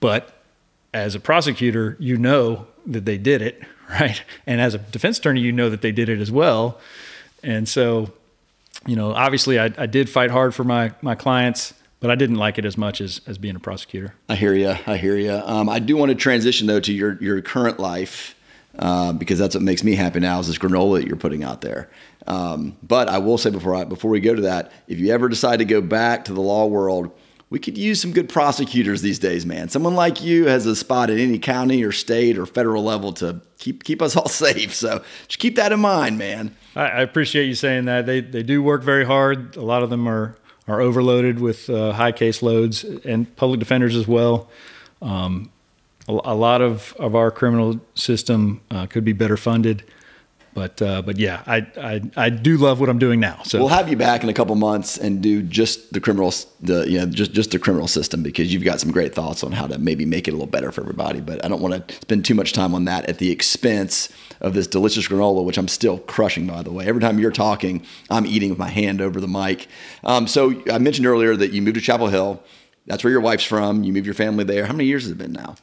B: but as a prosecutor, you know that they did it, *laughs* right? And as a defense attorney, you know that they did it as well, and so you know, obviously I, I did fight hard for my, my clients, but I didn't like it as much as, as being a prosecutor.
A: I hear you. I hear you. Um, I do want to transition though to your, your current life. Uh, because that's what makes me happy now is this granola that you're putting out there. Um, but I will say before I, before we go to that, if you ever decide to go back to the law world, we could use some good prosecutors these days, man. Someone like you has a spot at any county or state or federal level to keep keep us all *laughs* safe. So just keep that in mind, man.
B: I, I appreciate you saying that. They they do work very hard. A lot of them are are overloaded with uh, high case loads and public defenders as well. Um, a, a, lot of, of our criminal system uh, could be better funded. But uh, but yeah, I, I I do love what I'm doing now. So
A: we'll have you back in a couple months and do just the criminal the you know just just the criminal system because you've got some great thoughts on how to maybe make it a little better for everybody. But I don't want to spend too much time on that at the expense of this delicious granola, which I'm still crushing by the way. Every time you're talking, I'm eating with my hand over the mic. Um, so I mentioned earlier that you moved to Chapel Hill. That's where your wife's from. You moved your family there. How many years has it been now?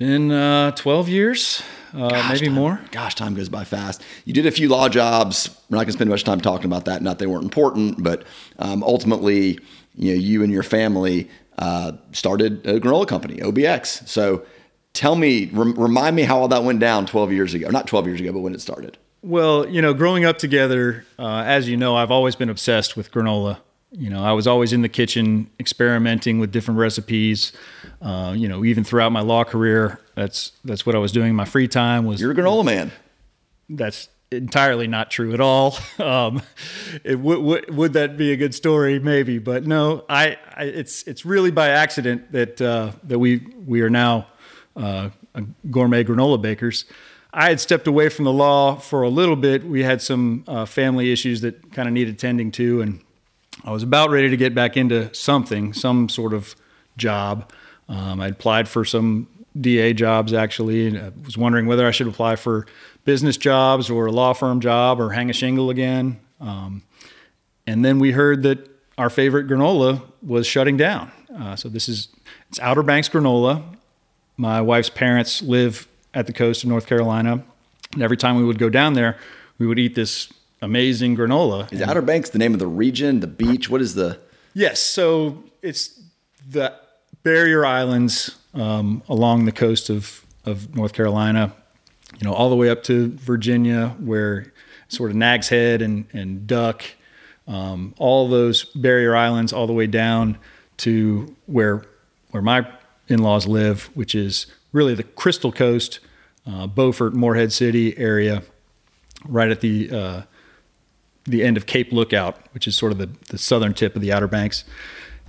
B: Been uh, 12 years, uh, gosh, maybe
A: time,
B: more.
A: Gosh, time goes by fast. You did a few law jobs. We're not going to spend much time talking about that. Not they weren't important, but um, ultimately, you know, you and your family uh, started a granola company, OBX. So tell me, rem- remind me how all that went down 12 years ago. Not 12 years ago, but when it started.
B: Well, you know, growing up together, uh, as you know, I've always been obsessed with granola. You know, I was always in the kitchen experimenting with different recipes. Uh, you know, even throughout my law career, that's that's what I was doing. in My free time was
A: You're a granola man.
B: that's entirely not true at all. *laughs* Um, it would, would would that be a good story? Maybe, but no. I, I it's it's really by accident that uh, that we we are now uh, gourmet granola bakers. I had stepped away from the law for a little bit. We had some uh, family issues that kind of needed tending to, and I was about ready to get back into something, some sort of job. Um, I applied for some DA jobs actually, and I was wondering whether I should apply for business jobs or a law firm job or hang a shingle again. Um, and then we heard that our favorite granola was shutting down. Uh, so this is it's Outer Banks granola. My wife's parents live at the coast of North Carolina, and every time we would go down there, we would eat this amazing granola.
A: Is Outer Banks the name of the region, the beach? What is the?
B: Yes, so it's the barrier islands um, along the coast of, of North Carolina, you know, all the way up to Virginia, where sort of Nag's Head and, and Duck, um, all those barrier islands, all the way down to where where my in-laws live, which is really the Crystal Coast, uh, Beaufort, Morehead City area, right at the uh, the end of Cape Lookout, which is sort of the, the southern tip of the Outer Banks.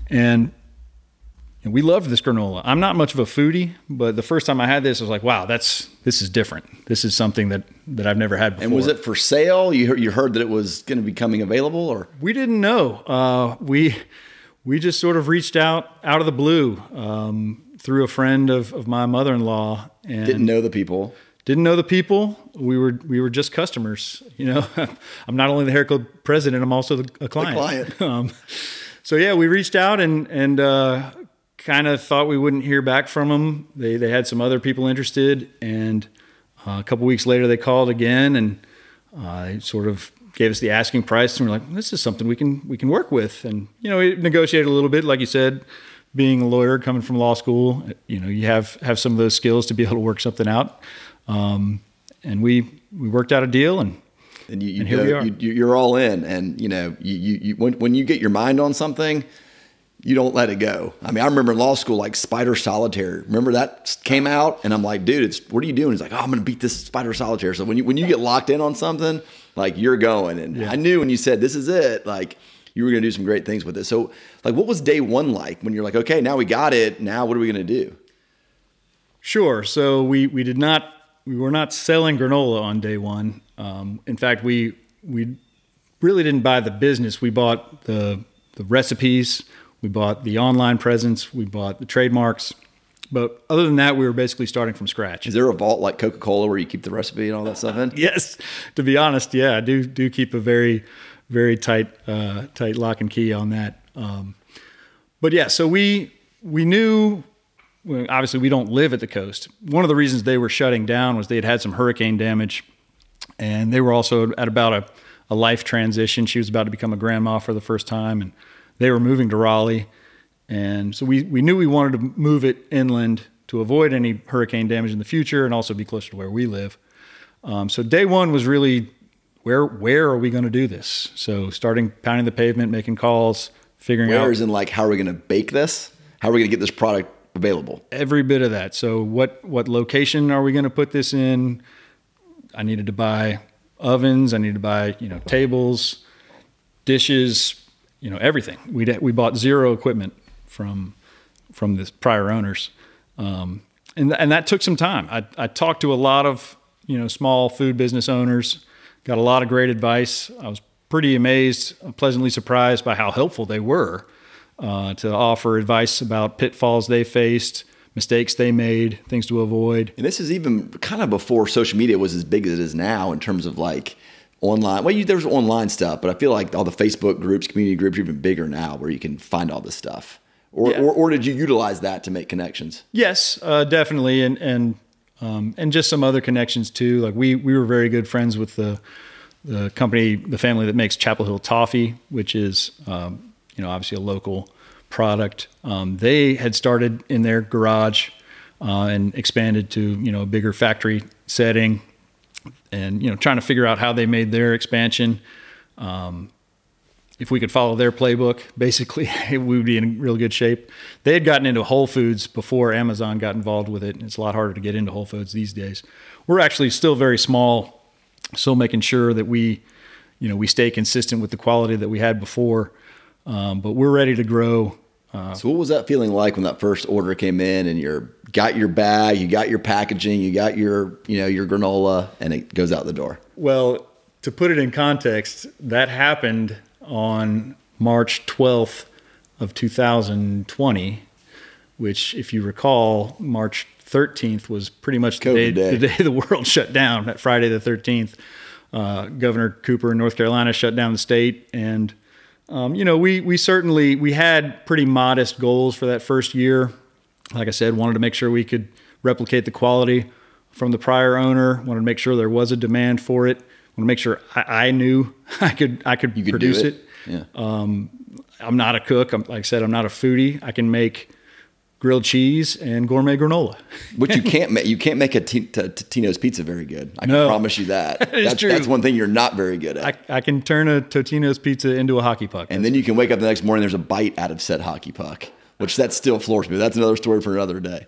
B: And, and we loved this granola. I'm not much of a foodie, but the first time I had this, I was like, wow, that's this is different. This is something that, that I've never had before.
A: And was it for sale? You heard, you heard that it was going to be coming available, or
B: we didn't know. Uh, we we just sort of reached out out of the blue um, through a friend of, of my mother-in-law and
A: didn't know the people?
B: Didn't know the people. We were we were just customers. You know, *laughs* I'm not only the hair club president, I'm also the, a client.
A: client. *laughs*
B: Um, so yeah, we reached out and and uh, kind of thought we wouldn't hear back from them. They they had some other people interested, and uh, a couple weeks later they called again and uh, sort of gave us the asking price, and we're like, this is something we can we can work with, and you know, we negotiated a little bit, like you said. Being a lawyer, coming from law school, you know, you have have some of those skills to be able to work something out. Um, and we we worked out a deal and
A: and you, you
B: And here we are.
A: You, you're all in, and you know, you, you, you when when you get your mind on something, you don't let it go. I mean, I remember in law school, like Spider Solitaire. Remember that came out, and I'm like, dude, it's what are you doing? He's like, oh, I'm gonna beat this Spider Solitaire. So when you when you get locked in on something, like you're going, and I knew when you said this is it, like you were gonna do some great things with it. So like, what was day one like when you're like, okay, now we got it. Now what are we gonna do?
B: Sure. So we we did not we were not selling granola on day one. Um, in fact, we we really didn't buy the business. We bought the the recipes, we bought the online presence, we bought the trademarks. But other than that, we were basically starting from scratch.
A: Is there a vault like Coca Cola where you keep the recipe and all that stuff in? *laughs*
B: yes, to be honest, yeah, I do do keep a very very tight uh, tight lock and key on that. Um, but yeah, so we we knew. Obviously, we don't live at the coast. One of the reasons they were shutting down was they had had some hurricane damage, and they were also at about a, a life transition. She was about to become a grandma for the first time, and they were moving to Raleigh. And so we, we knew we wanted to move it inland to avoid any hurricane damage in the future and also be closer to where we live. Um, so day one was really where where are we going to do this? So starting pounding the pavement, making calls, figuring out
A: Where is in like how are we gonna bake this? How are we gonna get this product available?
B: every bit of that. So what what location are we going to put this in? I needed to buy ovens. I needed to buy you know tables, dishes, you know everything. We we bought zero equipment from from the prior owners, um, and and that took some time. I I talked to a lot of you know small food business owners, got a lot of great advice. I was pretty amazed, pleasantly surprised by how helpful they were uh, to offer advice about pitfalls they faced, mistakes they made, things to avoid.
A: And this is even kind of before social media was as big as it is now in terms of like online. Well, you, there's online stuff, but I feel like all the Facebook groups, community groups are even bigger now where you can find all this stuff. Or,
B: Yeah.
A: or, or did you utilize that to make connections?
B: Yes, uh, definitely, and and um, and just some other connections too. Like we we were very good friends with the the company, the family that makes Chapel Hill Toffee, which is um, you know obviously a local product. Um, they had started in their garage uh, and expanded to you know a bigger factory setting. and you know trying to figure out how they made their expansion. Um, if we could follow their playbook, *laughs* basically, *laughs* we would be in real good shape. They had gotten into Whole Foods before Amazon got involved with it, and it's a lot harder to get into Whole Foods these days. We're actually still very small, still making sure that we, you know, we stay consistent with the quality that we had before. Um, but we're ready to grow.
A: Uh, so, what was that feeling like when that first order came in, and you got your bag, you got your packaging, you got your, you know, your granola, and it goes out the door?
B: Well, to put it in context, that happened on March 12th of 2020, which, if you recall, March 13th was pretty much the day, day. the day the world *laughs* shut down. That Friday the 13th, uh, Governor Cooper in North Carolina shut down the state, and um, you know we we certainly we had pretty modest goals for that first year. Like I said, wanted to make sure we could replicate the quality from the prior owner. Wanted to make sure there was a demand for it want to make sure I, I, knew *laughs* I could I could,
A: could
B: produce
A: it.
B: it.
A: Yeah.
B: Um, I'm not a cook. I'm, like I said, I'm not a foodie. I can make grilled cheese and gourmet granola. *laughs*
A: Which you can't make. You can't make a t- t- Tino's pizza very good. I
B: no.
A: can promise you that. *laughs*
B: that
A: that's,
B: true.
A: that's one thing you're not very good at.
B: I, I can turn a Totino's pizza into a hockey puck.
A: And then you can wake up the next morning. There's a bite out of said hockey puck, which that still floors me. That's another story for another day.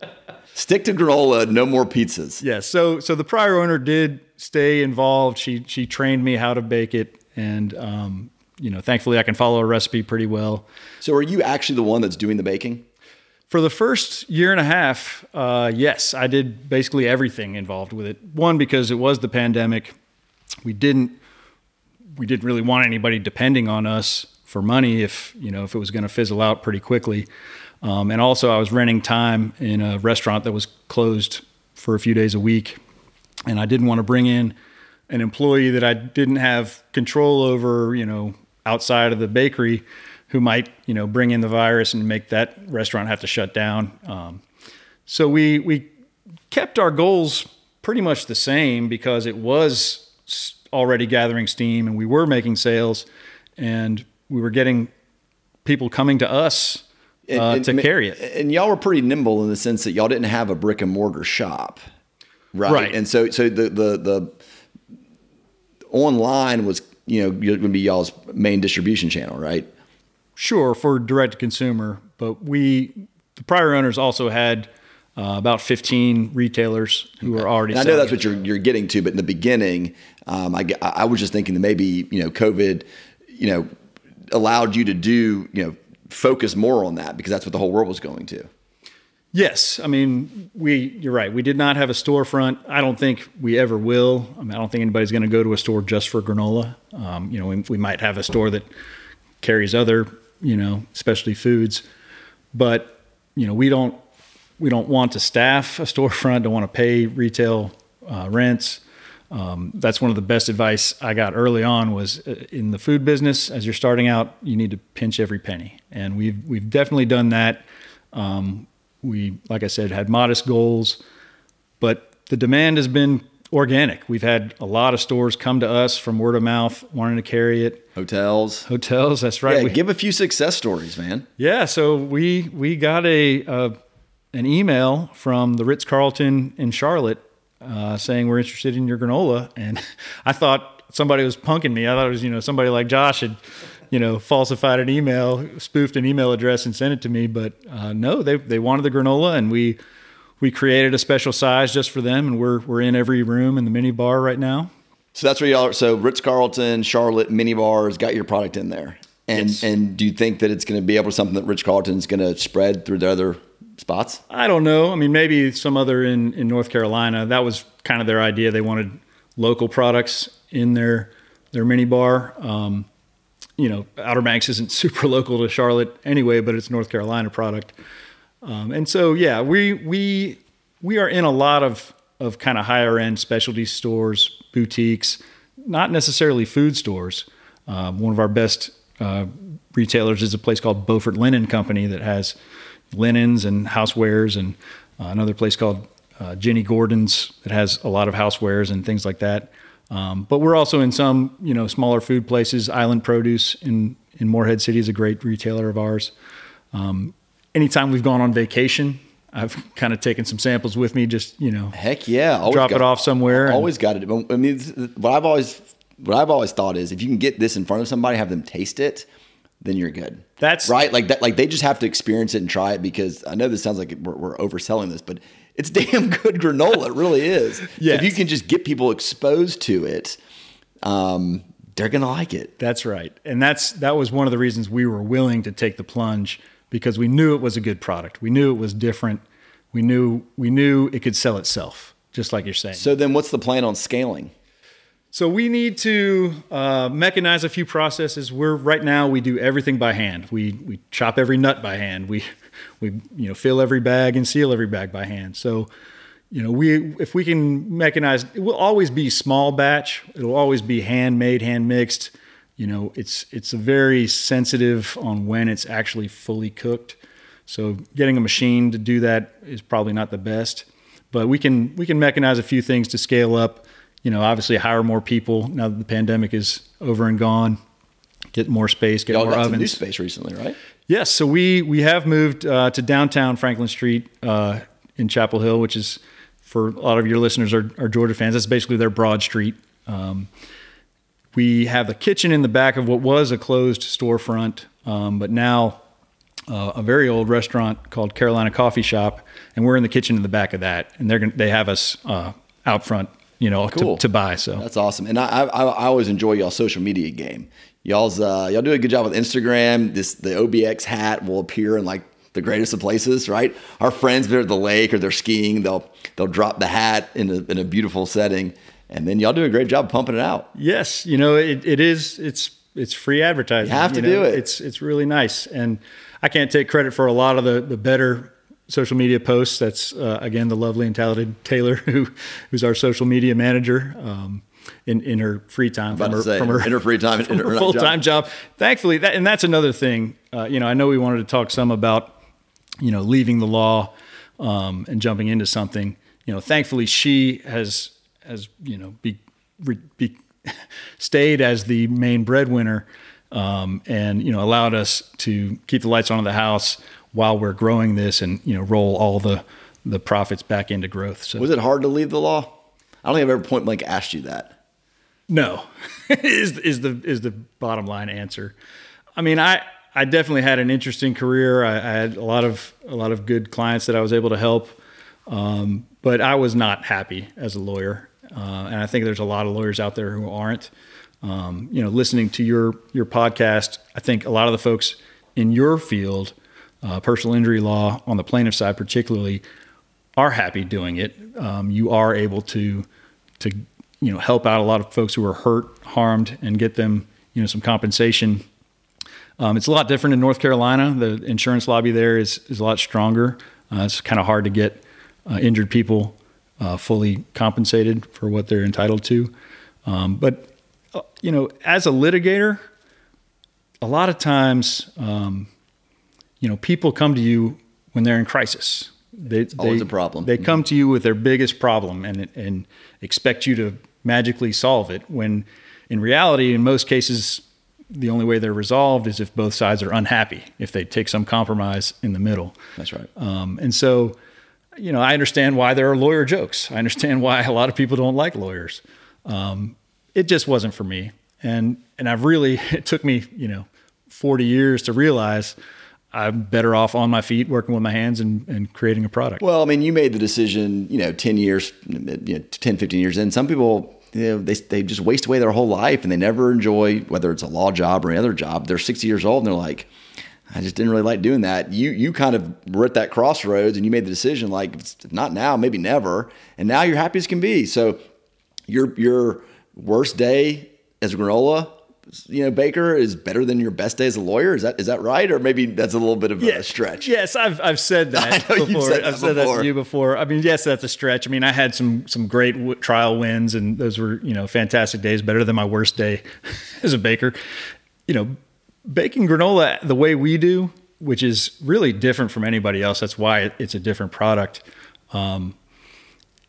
A: Stick to granola. No more pizzas.
B: Yeah. So so the prior owner did stay involved. She she trained me how to bake it, and um, you know, thankfully I can follow a recipe pretty well.
A: So, are you actually the one that's doing the baking?
B: For the first year and a half, uh, yes, I did basically everything involved with it. One because it was the pandemic, we didn't we didn't really want anybody depending on us for money if you know if it was going to fizzle out pretty quickly. Um, and also, I was renting time in a restaurant that was closed for a few days a week and I didn't want to bring in an employee that I didn't have control over, you know, outside of the bakery, who might, you know, bring in the virus and make that restaurant have to shut down. Um, so we we kept our goals pretty much the same because it was already gathering steam and we were making sales and we were getting people coming to us uh, and, and, to carry it.
A: And y'all were pretty nimble in the sense that y'all didn't have a brick and mortar shop right?
B: right.
A: And so so the the the online was you know going to be y'all's main distribution channel, right?
B: Sure, for direct to consumer, but we the prior owners also had uh, about 15 retailers who were already.
A: And I know that's what you're you're getting to, but in the beginning, um, I I was just thinking that maybe you know COVID, you know, allowed you to do you know focus more on that because that's what the whole world was going to.
B: Yes, I mean we. You're right. We did not have a storefront. I don't think we ever will. I mean, I don't think anybody's going to go to a store just for granola. Um, you know, we, we, might have a store that carries other, you know, specialty foods, but you know, we don't we don't want to staff a *laughs* storefront. Don't want to pay retail uh, rents. Um, that's one of the best advice I got early on was uh, in the food business. As you're starting out, you need to pinch every penny, and we've we've definitely done that. Um, we, like I said, had modest goals, but the demand has been organic. We've had a lot of stores come to us from word of mouth wanting to carry it.
A: Hotels.
B: Hotels, that's right.
A: Yeah, we, give a few success stories, man.
B: Yeah, so we we got a an email from the Ritz Carlton in Charlotte uh, saying we're interested in your granola, and *laughs* I thought somebody was punking me. I thought it was you know somebody like Josh had you know, falsified an email, spoofed an email address, and sent it to me. But uh, no, they they wanted the granola, and we we created a special size just for them, and we're we're in every room in the mini bar right now.
A: So that's where y'all. Are. So Ritz Carlton, Charlotte mini bars got your product in there, and yes. and do you think that it's going to be able to something that Ritz Carlton is going to spread through the other spots?
B: I don't know. I mean, maybe some other in in North Carolina. That was kind of their idea. They wanted local products in their their mini bar. Um, you know, Outer Banks isn't *laughs* super local to Charlotte anyway, but it's North Carolina product. Um, and so, yeah, we we we are in a lot of of kind of higher end specialty stores, boutiques, not necessarily food stores. Um, one of our best uh, retailers is a place called Beaufort Linen Company that has linens and housewares, and uh, another place called uh, Jenny Gordon's that has a lot of housewares and things like that. Um, but we're also in some, you know, smaller food places. Island Produce in in Morehead City is a great retailer of ours. Um, anytime we've gone on vacation, I've kind of taken some samples with me, just you know,
A: Heck yeah! Always
B: drop
A: got-
B: it off somewhere. and-
A: Always got it. I mean, what I've always what I've always thought is if you can get this in front of somebody, have them taste it, then you're good.
B: That's-
A: right. Like that. Like they just have to experience it and try it because I know this sounds like we're, we're overselling this, but it's *laughs* damn good granola. It really is. *laughs*
B: Yes.
A: If you can just get people exposed to it, um, they're gonna like it.
B: That's right. And that's that was one of the reasons we were willing to take the plunge because we knew it was a good product. We knew it was different. We knew we knew it could sell itself, just like you're saying.
A: So then, what's the plan on scaling?
B: So we need to uh, mechanize a few processes. We're right now we do everything by hand. We we chop every nut by hand. We *laughs* we you know fill every bag and seal every bag by hand. So you know we if we can mechanize, it will always be small batch. It'll always be handmade, hand mixed. You know it's it's a very sensitive on when it's actually fully cooked. So getting a machine to do that is probably not the best, but we can we can mechanize a few things to scale up you know, obviously hire more people now that the pandemic is over and gone. Get more space, get
A: Y'all
B: more
A: got some new
B: ovens.
A: space recently, right?
B: Yes, so we we have moved uh, to downtown Franklin Street uh, in Chapel Hill, which is for a lot of your listeners are, are Georgia fans. That's basically their Broad Street. Um, we have the kitchen in the back of what was a closed storefront, um, but now uh, a very old restaurant called Carolina Coffee Shop, and we're in the kitchen in the back of that, and they're gonna, they have us uh, out front, you know,
A: Cool.
B: to, to buy. So
A: That's awesome. And I, I, I always enjoy y'all social media game. Y'all's uh, y'all do a good job with Instagram. This the OBX hat will appear in like the greatest of places, right? Our friends they're at the lake or they're skiing, they'll they'll drop the hat in a, in a beautiful setting, and then y'all do a great job pumping it out.
B: Yes, you know it, it is. It's it's free advertising.
A: You have to
B: know?
A: do it.
B: It's it's really nice, and I can't take credit for a lot of the the better social media posts. That's uh, again the lovely and talented Taylor, *laughs* who who's our social media manager. Um, in, in her free time from her,
A: say,
B: from her
A: in her free time, in her
B: her full time job. Thankfully, that and that's another thing. Uh, you know, I know we wanted to talk some about you know leaving the law um, and jumping into something. You know, thankfully she has has you know be, re, be *laughs* stayed as the main breadwinner um, and you know allowed us to keep the lights on in the house while we're growing this and you know roll all the the profits back into growth. So
A: Was it hard to leave the law? I don't think I've ever point blank asked you that.
B: No, *laughs* is is the is the bottom line answer. I mean, I I definitely had an interesting career. I, I had a lot of a lot of good clients that I was able to help, um, but I was not happy as a lawyer, uh, and I think there's a lot of lawyers out there who aren't. Um, you know, listening to your your podcast, I think a lot of the folks in your field, uh, personal injury law on the plaintiff side particularly, are happy doing it. Um, you are able to to you know help out a lot of folks who are hurt, harmed, and get them you know some compensation. Um, it's a lot different in North Carolina. The insurance lobby there is is a lot stronger. Uh, it's kind of hard to get uh, injured people uh, fully compensated for what they're entitled to. Um, but uh, you know, as a litigator, a lot of times, um, you know, people come to you when they're in crisis. They,
A: always
B: they-
A: a problem.
B: They come to you with their biggest problem and and expect you to magically solve it. When in reality, in most cases, the only way they're resolved is if both sides are unhappy. If they take some compromise in the middle.
A: That's right.
B: Um, and so, you know, I understand why there are lawyer jokes. I understand why a lot of people don't like lawyers. Um, it just wasn't for me. And and I've really *laughs* it took me you know 40 years to realize I'm better off on my feet working with my hands and, and creating a product.
A: Well, I mean, you made the decision, you know, 10 years, you know, 10, 15 years in. Some people, you know, they, they just waste away their whole life and they never enjoy, whether it's a law job or any other job. They're 60 years old and they're like, I just didn't really like doing that. You you kind of were at that crossroads and you made the decision like, it's not now, maybe never. And now you're happy as can be. So your your worst day as a granola, you know, baker is better than your best day as a lawyer. Is that is that right? Or maybe that's a little bit of a stretch.
B: Yes, I've I've said that *laughs*
A: I know you've
B: before.
A: said that
B: I've said that
A: before.
B: to you before. I mean, yes, that's a stretch. I mean, I had some some great w- trial wins, and those were you know fantastic days, better than my worst day *laughs* as a baker. You know, baking granola the way we do, which is really different from anybody else. That's why it's a different product. Um,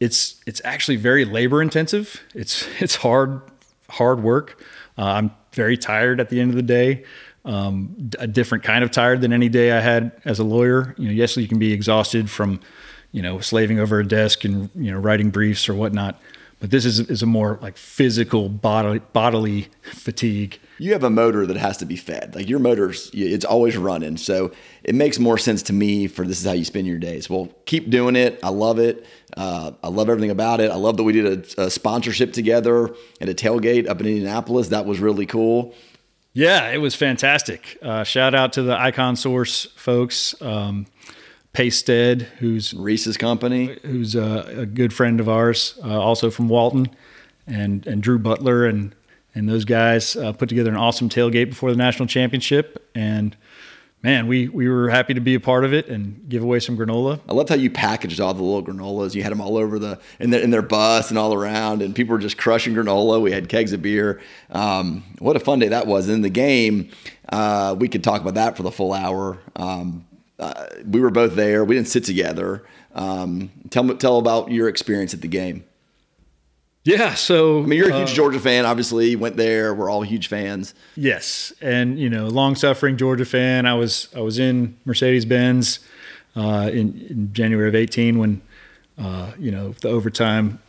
B: it's it's actually very labor intensive. It's *laughs* it's hard hard work. Uh, I'm very tired at the end of the day. um, a different kind of tired than any day I had as a lawyer. You know, yes, you can be exhausted from, you know, slaving over a desk and you know writing briefs or whatnot, but this is is a more like physical bodily bodily fatigue.
A: You have a motor that has to be fed. Like your motor's, it's always running. So it makes more sense to me for this is how you spend your days. Well, keep doing it. I love it. Uh, I love everything about it. I love that we did a, a sponsorship together at a tailgate up in Indianapolis. That was really cool.
B: Yeah, it was fantastic. Uh, shout out to the Icon Source folks. Um, Paystead, who's
A: Reese's company,
B: who's a, a good friend of ours, uh, also from Walton, and and Drew Butler and and those guys uh, put together an awesome tailgate before the national championship. And man, we we were happy to be a part of it and give away some granola.
A: I loved how you packaged all the little granolas. You had them all over the in their in their bus and all around, and people were just crushing granola. We had kegs of beer. Um, what a fun day that was! In the game, uh, we could talk about that for the full hour. Um, uh, we were both there. We didn't sit together. Um, tell tell about your experience at the game.
B: Yeah, so
A: I mean, you're a huge uh, Georgia fan. Obviously, went there. We're all huge fans.
B: Yes, and you know, long suffering Georgia fan. I was I was in Mercedes Benz uh, in, in, January of '18 when uh, you know the overtime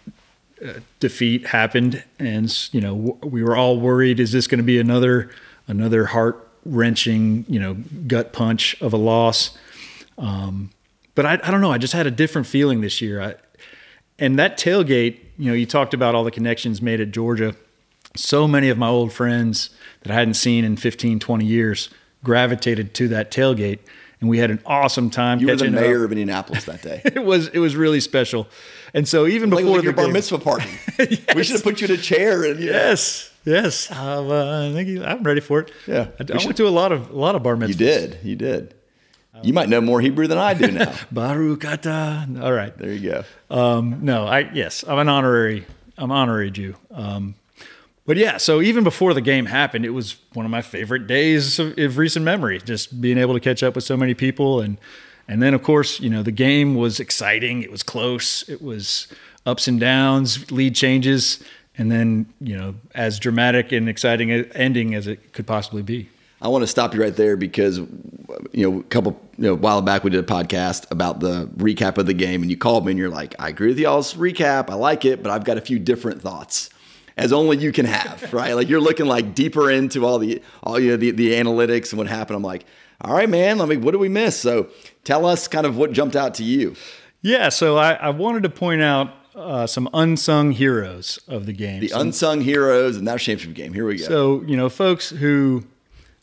B: uh, defeat happened, and you know w- we were all worried: is this going to be another another heart wrenching, you know, gut punch of a loss. Um, but I, I, don't know. I just had a different feeling this year. I, and that tailgate, you know, you talked about all the connections made at Georgia. So many of my old friends that I hadn't seen in 15, 20 years gravitated to that tailgate. And we had an awesome time.
A: You were the mayor up. of Indianapolis that day. *laughs*
B: it was it was really special. And so even
A: like,
B: before
A: like your bar mitzvah party, *laughs* yes. we should have put you in a chair. And
B: yes, Yes, uh, I think I'm ready for it.
A: Yeah,
B: I, I went to a lot of a lot of bar mitzvahs.
A: You did, you did. You might know more Hebrew than I do now. *laughs*
B: Baruch atah. All right,
A: there you go.
B: Um, no, I yes, I'm an honorary. I'm honorary Jew. Um, but yeah, so even before the game happened, it was one of my favorite days of, of recent memory. Just being able to catch up with so many people, and and then of course, you know, the game was exciting. It was close. It was ups and downs, lead changes and then you know as dramatic and exciting ending as it could possibly be.
A: I want to stop you right there because you know a couple you know a while back we did a podcast about the recap of the game and you called me and you're like I agree with y'all's recap I like it but I've got a few different thoughts as only you can have *laughs* right like you're looking like deeper into all the all you know the, the analytics and what happened I'm like all right man let me what did we miss so tell us kind of what jumped out to you
B: yeah so I, I wanted to point out uh, some unsung heroes of the game.
A: The unsung heroes in that championship game. Here we go.
B: So, you know, folks who,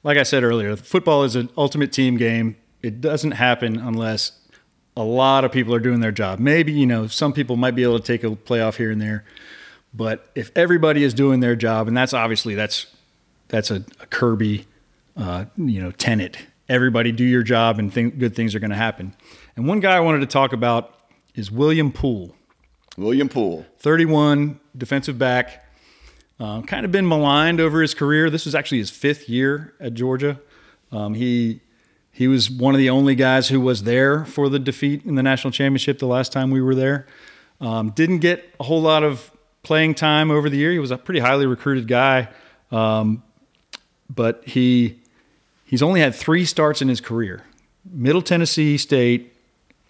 B: like I said earlier, football is an ultimate team game. It doesn't happen unless a lot of people are doing their job. Maybe, you know, some people might be able to take a playoff here and there. But if everybody is doing their job, and that's obviously that's that's a, a Kirby, uh, you know, tenet. Everybody do your job, and think good things are going to happen. And one guy I wanted to talk about is William Poole.
A: William Poole,
B: 31, defensive back. Uh, kind of been maligned over his career. This was actually his fifth year at Georgia. Um, he he was one of the only guys who was there for the defeat in the national championship the last time we were there. Um, didn't get a whole lot of playing time over the year. He was a pretty highly recruited guy, um, but he he's only had three starts in his career: Middle Tennessee State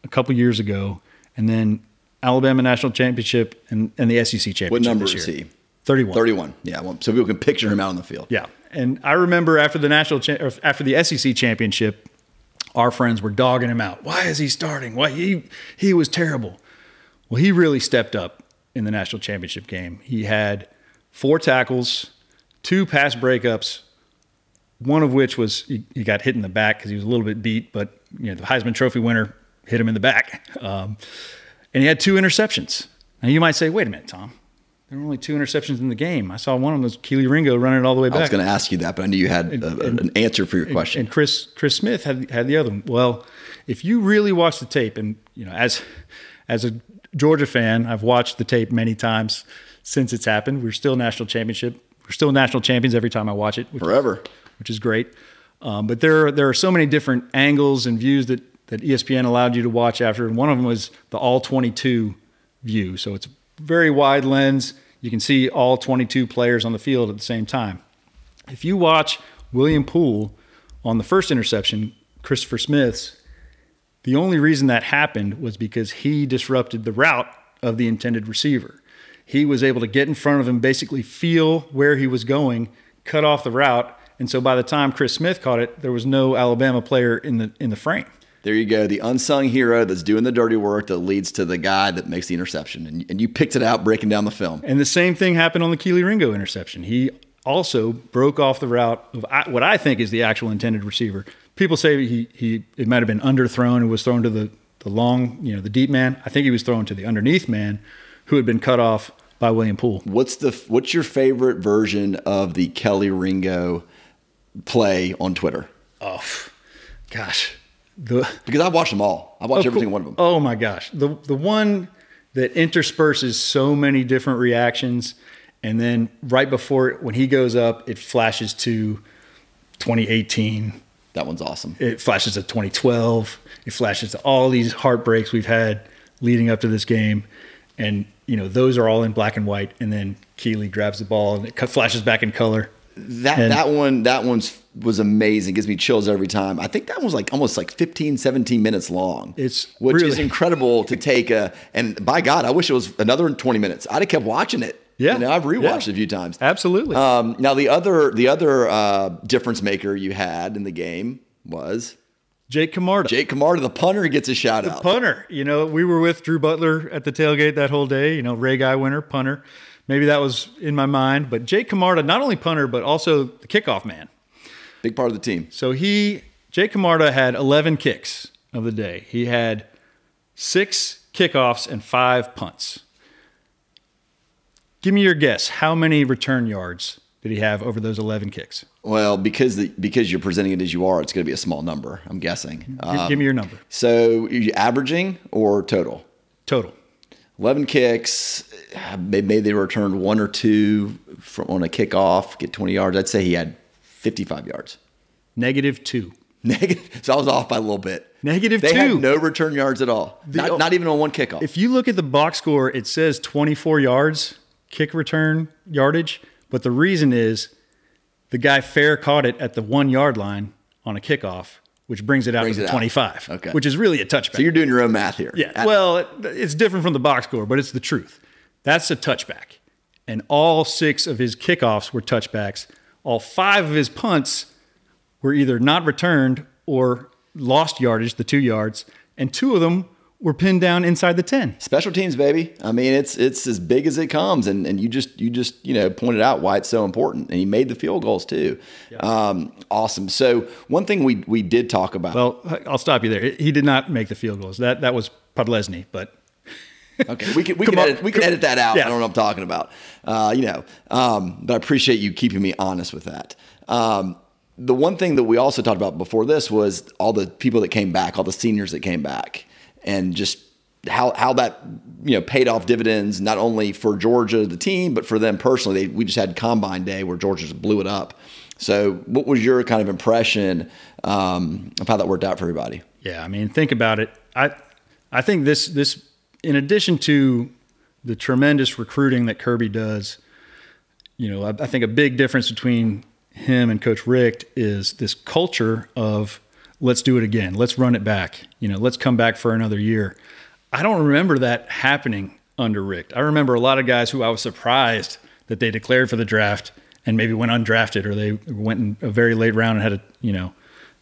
B: a couple years ago, and then Alabama national championship and, and the SEC championship.
A: What number
B: is
A: he?
B: 31.
A: 31. Yeah. Well, so people can picture him out on the field.
B: Yeah. And I remember after the national cha- after the SEC championship, our friends were dogging him out. Why is he starting? Why he he was terrible. Well, he really stepped up in the national championship game. He had four tackles, two pass breakups, one of which was he, he got hit in the back because he was a little bit beat, but you know the Heisman Trophy winner hit him in the back. Um, and he had two interceptions. Now you might say, wait a minute, Tom. There were only two interceptions in the game. I saw one of them was Kelee Ringo running it all the way back. I
A: was going to ask you that, but I knew you had and, a, and, an answer for your
B: and,
A: question.
B: And Chris Chris Smith had had the other one. Well, if you really watch the tape, and you know, as as a Georgia fan, I've watched the tape many times since it's happened. We're still national championship. We're still national champions every time I watch it.
A: Which Forever,
B: is, which is great. Um, but there there are so many different angles and views that that ESPN allowed you to watch after, and one of them was the all 22 view. So it's very wide lens. You can see all 22 players on the field at the same time. If you watch William Poole on the first interception, Christopher Smith's, the only reason that happened was because he disrupted the route of the intended receiver. He was able to get in front of him, basically feel where he was going, cut off the route, and so by the time Chris Smith caught it, there was no Alabama player in the in the frame.
A: There you go, the unsung hero that's doing the dirty work that leads to the guy that makes the interception, and, and you picked it out breaking down the film.
B: And the same thing happened on the Kelee Ringo interception. He also broke off the route of what I think is the actual intended receiver. People say he, he it might have been underthrown and was thrown to the, the long, you know, the deep man. I think he was thrown to the underneath man who had been cut off by William Poole.
A: What's the what's your favorite version of the Kelee Ringo play on Twitter?
B: Oh, gosh. The,
A: because I've watched them all. I watched oh, every single one of them.
B: Oh my gosh. The the one that intersperses so many different reactions and then right before it, when he goes up, it flashes to 2018.
A: That one's awesome.
B: It flashes to 2012. It flashes to all these heartbreaks we've had leading up to this game. And, you know, those are all in black and white. And then Kelee grabs the ball and it flashes back in color.
A: That and, that one that one's was amazing. Gives me chills every time. I think that was like almost like 15, 17 minutes long.
B: It's
A: which
B: really.
A: is incredible to take a and by God, I wish it was another 20 minutes. I'd have kept watching it.
B: Yeah,
A: you know, I've rewatched
B: yeah.
A: it a few times.
B: Absolutely.
A: Um, now the other the other uh, difference maker you had in the game was
B: Jake Camarda.
A: Jake Camarda, the punter, gets a shout
B: the
A: out.
B: Punter. You know, we were with Drew Butler at the tailgate that whole day. You know, Ray Guy winner, punter. Maybe that was in my mind, but Jake Camarda, not only punter but also the kickoff man.
A: Big part of the team.
B: So he, Jake Camarda, had 11 kicks of the day. He had six kickoffs and five punts. Give me your guess. How many return yards did he have over those 11 kicks?
A: Well, because the, because you're presenting it as you are, it's going to be a small number. I'm guessing.
B: Um, give me your number.
A: So, are you averaging or total?
B: Total.
A: 11 kicks. Maybe they returned one or two from on a kickoff, get 20 yards. I'd say he had 55 yards.
B: Negative two. *laughs*
A: Negative. So I was off by a little bit.
B: Negative
A: they
B: two.
A: had no return yards at all. The, not, not even on one kickoff.
B: If you look at the box score, it says 24 yards kick return yardage, but the reason is the guy fair caught it at the one yard line on a kickoff, which brings it out
A: brings
B: to
A: it
B: 25,
A: okay.
B: which is really a touchback.
A: So you're doing your own math here.
B: Yeah. At- well, it, it's different from the box score, but it's the truth. That's a touchback. And all six of his kickoffs were touchbacks. All five of his punts were either not returned or lost yardage, the two yards, and two of them were pinned down inside the 10.
A: Special teams, baby. I mean, it's it's as big as it comes, and, and you just you just you know pointed out why it's so important, and he made the field goals too. Yeah. Um, awesome. So one thing we we did talk about.
B: Well, I'll stop you there. He did not make the field goals. That that was Podlesny, but. *laughs*
A: okay, we can we can edit, we can edit that out. Yeah. I don't know what I'm talking about. Uh, you know, um, but I appreciate you keeping me honest with that. Um, the one thing that we also talked about before this was all the people that came back, all the seniors that came back and just how how that you know paid off dividends not only for Georgia the team but for them personally. They, we just had Combine Day where Georgia just blew it up. So, what was your kind of impression um, of how that worked out for everybody?
B: Yeah, I mean, think about it. I I think this this in addition to the tremendous recruiting that Kirby does, you know, I, I think a big difference between him and Coach Richt is this culture of let's do it again. Let's run it back. You know, let's come back for another year. I don't remember that happening under Richt. I remember a lot of guys who I was surprised that they declared for the draft and maybe went undrafted or they went in a very late round and had a, you know,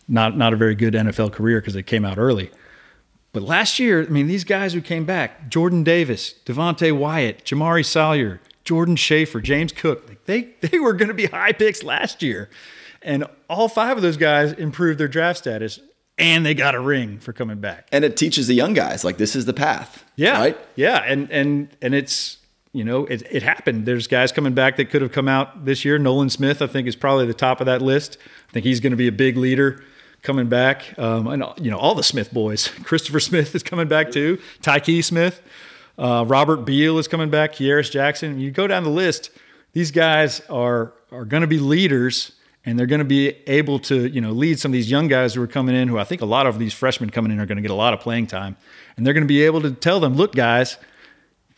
B: not not a very good NFL career because they came out early. But last year, I mean, these guys who came back, Jordan Davis, Devonte Wyatt, Jamaree Salyer, Jordan Schaefer, James Cook, they they were going to be high picks last year. And all five of those guys improved their draft status and they got a ring for coming back.
A: And it teaches the young guys like this is the path.
B: Yeah.
A: Right?
B: Yeah. And and and it's you know, it, it happened. There's guys coming back that could have come out this year. Nolan Smith, I think, is probably the top of that list. I think he's going to be a big leader coming back. Um, and you know, all the Smith boys. *laughs* Christopher Smith is coming back too. Tykee Smith, uh, Robert Beal is coming back. Kearis Jackson. You go down the list. These guys are are going to be leaders and they're going to be able to you know lead some of these young guys who are coming in who i think a lot of these freshmen coming in are going to get a lot of playing time and they're going to be able to tell them look guys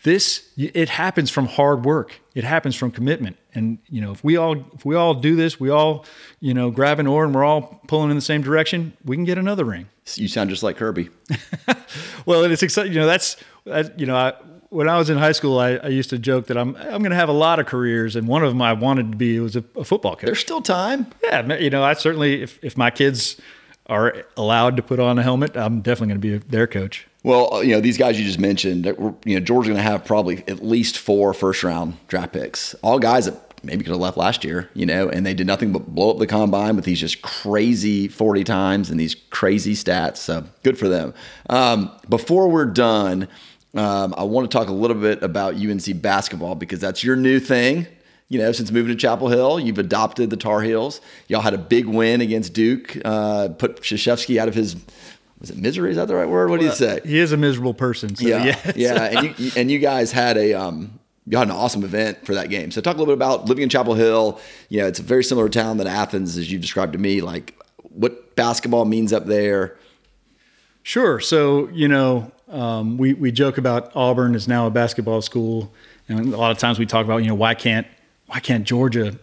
B: this it happens from hard work. It happens from commitment. And you know, if we all if we all do this, we all you know grab an oar and we're all pulling in the same direction, we can get another ring.
A: You sound just like Kirby. *laughs*
B: well, it's exciting. You know, that's, that, you know, I, when I was in high school, I, I, used to joke that I'm I'm going to have a lot of careers, and one of them I wanted to be was a, a, football coach.
A: There's still time.
B: Yeah, you know, I certainly if if my kids are allowed to put on a helmet, I'm definitely going to be their coach.
A: Well, uh, you know, these guys you just mentioned, you know, Georgia's going to have probably at least four first round draft picks. All guys that maybe could have left last year, you know, and they did nothing but blow up the combine with these just crazy 40 times and these crazy stats. So good for them. Um, before we're done, um, I want to talk a little bit about UNC basketball because that's your new thing. You know, since moving to Chapel Hill, you've adopted the Tar Heels. Y'all had a big win against Duke, uh, put Krzyzewski out of his was it misery? Is that the right word? What do you say?
B: He is a miserable person. So
A: yeah,
B: yes.
A: yeah. And you and you guys had a um, you had an awesome event for that game. So talk a little bit about living in Chapel Hill. You know, it's a very similar town than Athens, as you described to me. Like what basketball means up there.
B: Sure. So you know, um, we we joke about Auburn is now a basketball school, and a lot of times we talk about you know why can't why can't Georgia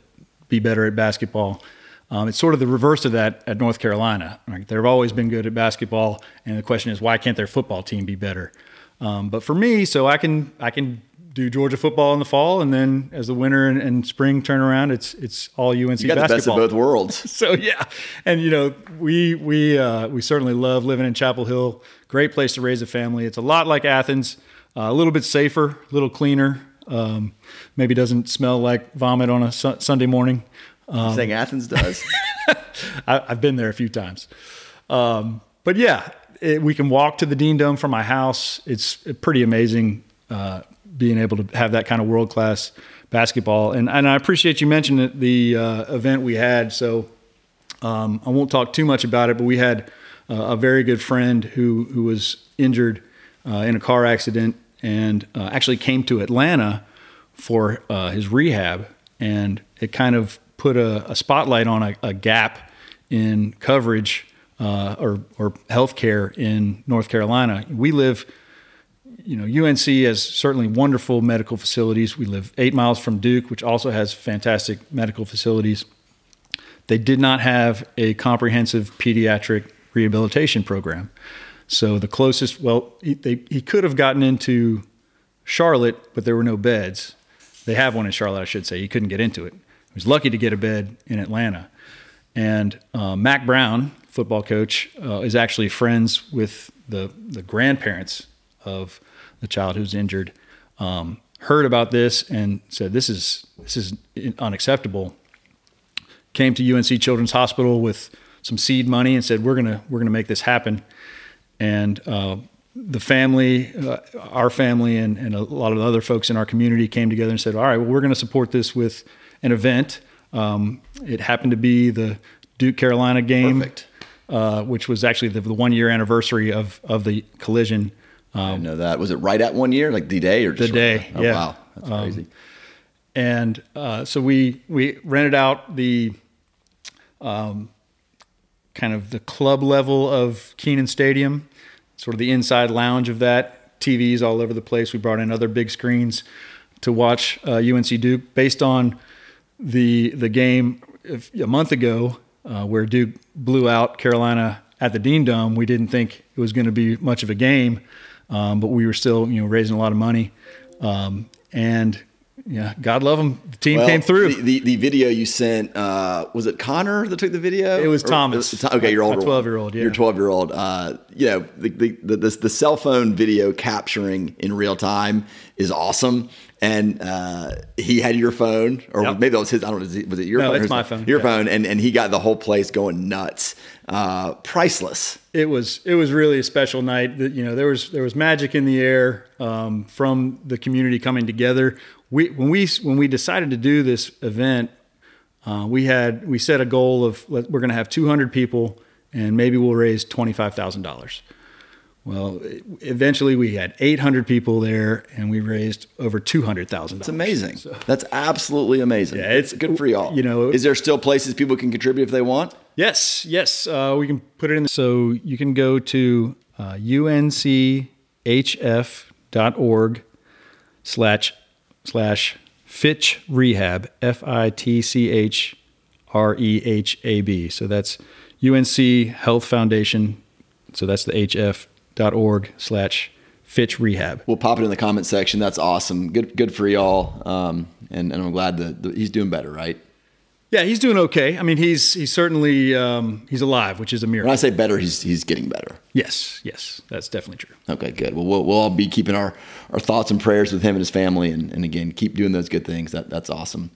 B: be better at basketball? Um, it's sort of the reverse of that at North Carolina. Right? They've always been good at basketball, and the question is, why can't their football team be better? Um, but for me, so I can I can do Georgia football in the fall, and then as the winter and, and spring turn around, it's it's all UNC you got
A: basketball. the best of both worlds. *laughs*
B: so yeah, and you know we we uh, we certainly love living in Chapel Hill. Great place to raise a family. It's a lot like Athens, uh, a little bit safer, a little cleaner. Um, maybe doesn't smell like vomit on a su- Sunday morning.
A: Um, saying Athens does. *laughs*
B: I, have been there a few times. Um, but yeah, it, we can walk to the Dean Dome from my house. It's pretty amazing uh, being able to have that kind of world class basketball. And, and I appreciate you mentioning the uh, event we had. So um, I won't talk too much about it, but we had uh, a very good friend who, who was injured uh, in a car accident and uh, actually came to Atlanta for uh, his rehab. And it kind of put a, a spotlight on a, a, gap in coverage uh, or, or healthcare in North Carolina. We live, you know, UNC has certainly wonderful medical facilities. We live eight miles from Duke, which also has fantastic medical facilities. They did not have a comprehensive pediatric rehabilitation program. So the closest, well, he, they, he could have gotten into Charlotte, but there were no beds. They have one in Charlotte, I should say. He couldn't get into it He was lucky to get a bed in Atlanta. And uh, Mack Brown, football coach, uh, is actually friends with the the grandparents of the child who's injured. Um, heard about this and said this is this is unacceptable. Came to UNC Children's Hospital with some seed money and said we're gonna we're gonna make this happen. And uh, the family, uh, our family, and, and a lot of other folks in our community came together and said, all right, well, we're going to support this with an event. Um, it happened to be the Duke Carolina game, uh, which was actually the, the, one year anniversary of of the collision.
A: Um, I know that. Was it right at one year, like the day or
B: the day?
A: Oh,
B: yeah.
A: Wow, that's um, crazy.
B: And uh, so we we rented out the um, kind of the club level of Kenan Stadium, sort of the inside lounge of that. TVs all over the place. We brought in other big screens to watch uh, UNC Duke based on the the game a month ago uh, where Duke blew out Carolina at the Dean Dome. We didn't think it was going to be much of a game, um, but we were still you know raising a lot of money, um, and yeah, God love them. The team well, came through.
A: The, the, the, video you sent uh, was it Connor that took the video?
B: It was Thomas.
A: It was, okay, your older
B: twelve year old. Yeah,
A: your twelve year old. Uh, you know, the, the the the cell phone video capturing in real time is awesome and uh, he had your phone, or yep. maybe that was his. I don't know. Was it your
B: no,
A: phone?
B: No, it's my phone.
A: Your yeah. phone, and and he got the whole place going nuts. Uh, priceless.
B: It was it was really a special night. That you know there was there was magic in the air um, from the community coming together. We when we when we decided to do this event, uh, we had we set a goal of we're going to have 200 people, and maybe we'll raise twenty five thousand dollars. Well, eventually we had 800 people there and we raised over $200,000.
A: It's amazing. So, That's absolutely amazing.
B: Yeah, it's
A: good for y'all.
B: You know,
A: is there still places people can contribute if they want?
B: Yes, yes. Uh, we can put it in. So you can go to uh, unchf.org slash slash Fitch Rehab F I T C H R E H A B. So that's UNC Health Foundation. So that's the HF dot org slash Fitch Rehab.
A: We'll pop it in the comment section. That's awesome. Good, good for y'all. Um, and, and I'm glad that he's doing better, right?
B: Yeah, he's doing okay. I mean, he's he's certainly um, he's alive, which is a miracle.
A: When I say better, he's he's getting better.
B: Yes, yes, that's definitely true.
A: Okay, good. Well, we'll, we'll all be keeping our, our thoughts and prayers with him and his family, and, and again, keep doing those good things. That that's awesome.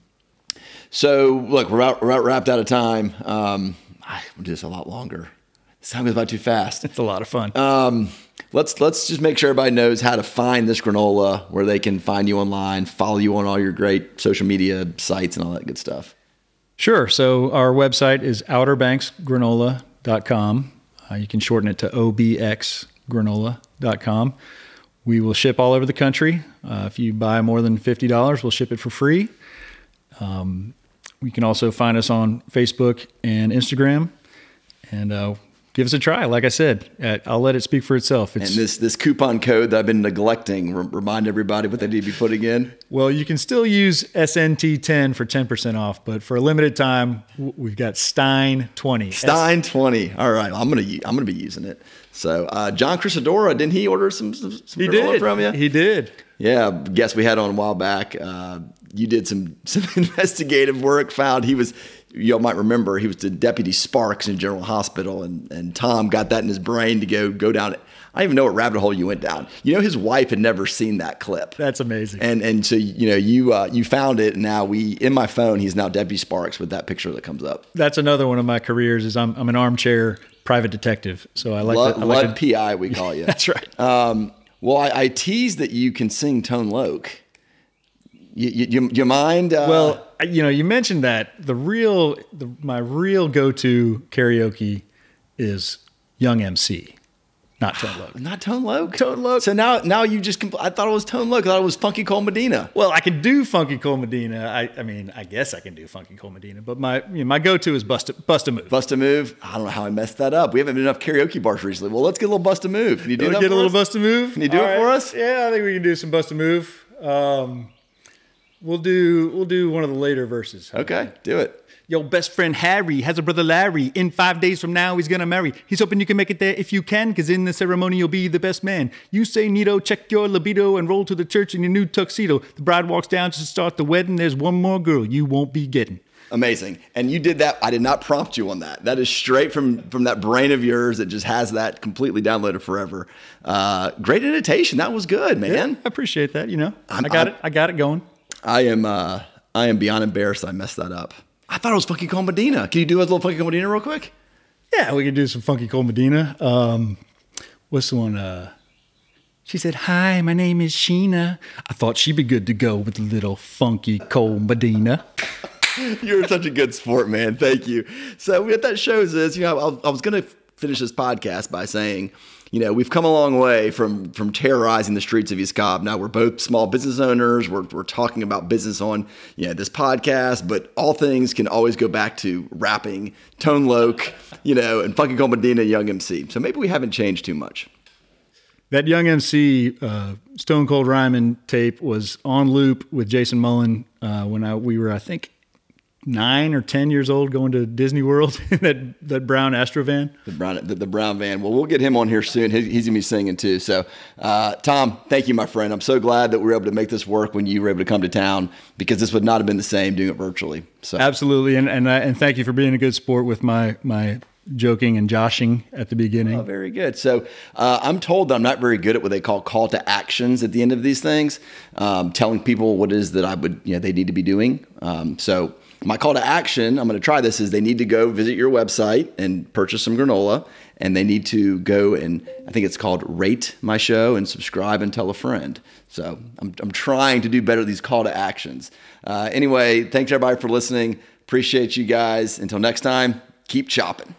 A: So, look, we're, out, we're out wrapped out of time. Um, I will do this a lot longer. This time goes by too fast. *laughs*
B: It's a lot of fun.
A: Um, let's let's just make sure everybody knows how to find this granola, where they can find you online, follow you on all your great social media sites, and all that good stuff.
B: Sure. So our website is outerbanksgranola.com. Uh, you can shorten it to obxgranola.com. We will ship all over the country. Uh, if you buy more than $50, we'll ship it for free. Um, you can also find us on Facebook and Instagram. And uh, give us a try. Like I said, uh, I'll let it speak for itself.
A: It's, and this this coupon code that I've been neglecting, remind everybody what they need to be putting in.
B: Well, you can still use SNT10 for 10% off, but for a limited time, we've got Stein 20.
A: Stein 20. All right, I'm gonna I'm gonna be using it. So uh, John Crisadora, didn't he order some some, some
B: he did.
A: from you?
B: He did.
A: Yeah, guess we had on a while back. Uh, you did some *laughs* some investigative work. Found he was y'all might remember he was the deputy Sparks in General Hospital, and and Tom got that in his brain to go go down. I don't even know what rabbit hole you went down. You know, his wife had never seen that clip.
B: That's amazing.
A: And and so you know you uh, you found it, and now we in my phone he's now Deputy Sparks with that picture that comes up.
B: That's another one of my careers. Is I'm I'm an armchair private detective. So I like
A: Lud,
B: to, I like
A: Lud PI we call you. *laughs*
B: that's right.
A: Um, well, I, I teased that you can sing Tone Loc. You, you, you mind? Uh,
B: well, you know, you mentioned that the real, the, my real go-to karaoke is Young MC, not Tone Loc. *gasps*
A: not Tone Loc.
B: Tone Loc.
A: So now, now you just, compl- I thought it was Tone Loc. I thought it was Funky Cold Medina.
B: Well, I can do Funky Cold Medina. I, I mean, I guess I can do Funky Cold Medina, but my, you know, my go-to is Bust a, Bust a Move.
A: Bust a Move. I don't know how I messed that up. We haven't been enough karaoke bars recently. Well, let's get a little Bust a Move. Can you do
B: you
A: that?
B: Get a little
A: us?
B: Bust a Move.
A: Can you do
B: All
A: it
B: right.
A: for us?
B: Yeah, I think we can do some Bust a Move. Um, We'll do we'll do one of the later verses.
A: Okay, do it.
B: Your best friend Harry has a brother Larry. In five days from now, he's gonna marry. He's hoping you can make it there if you can, because in the ceremony you'll be the best man. You say Nito, check your libido, and roll to the church in your new tuxedo. The bride walks down to start the wedding. There's one more girl you won't be getting.
A: Amazing. And you did that. I did not prompt you on that. That is straight from from that brain of yours that just has that completely downloaded forever. Uh, great imitation. That was good, man.
B: Yeah, I appreciate that. You know,
A: I'm-
B: i got
A: I'm-
B: it. I got it going.
A: I am uh, I am beyond embarrassed I messed that up. I thought it was Funky Cold Medina. Can you do a little Funky Cold Medina real quick?
B: Yeah, we could do some funky cold Medina. Um, what's the one? Uh, she said, "Hi, my name is Sheena. I thought she'd be good to go with a little funky cold Medina." *laughs*
A: You're such a good sport, man. Thank you. So what that shows is, you know, I, I was going to finish this podcast by saying, you know, we've come a long way from from terrorizing the streets of East Cobb. Now we're both small business owners. We're, we're talking about business on, you know, this podcast, but all things can always go back to rapping, Tone Loc, you know, and Funky Cold Medina, Young MC. So maybe we haven't changed too much.
B: That Young MC uh, Stone Cold Rhymin' tape was on loop with Jason Mullen uh, when I, we were, I think, nine or ten years old, going to Disney World in *laughs* that that brown Astro van.
A: The brown, the, the brown van. Well, we'll get him on here soon. He's, he's gonna be singing too. So, uh, Tom, thank you, my friend. I'm so glad that we were able to make this work when you were able to come to town because this would not have been the same doing it virtually. So,
B: Absolutely, and and uh, and thank you for being a good sport with my my joking and joshing at the beginning.
A: Oh, very good. So uh, I'm told that I'm not very good at what they call call to actions at the end of these things, um, telling people what it is that I would, you know, they need to be doing. Um, so my call to action, I'm going to try this, is they need to go visit your website and purchase some granola, and they need to go and I think it's called rate my show and subscribe and tell a friend. So I'm, I'm trying to do better these call to actions. Uh, anyway, thanks everybody for listening. Appreciate you guys. Until next time, keep chopping.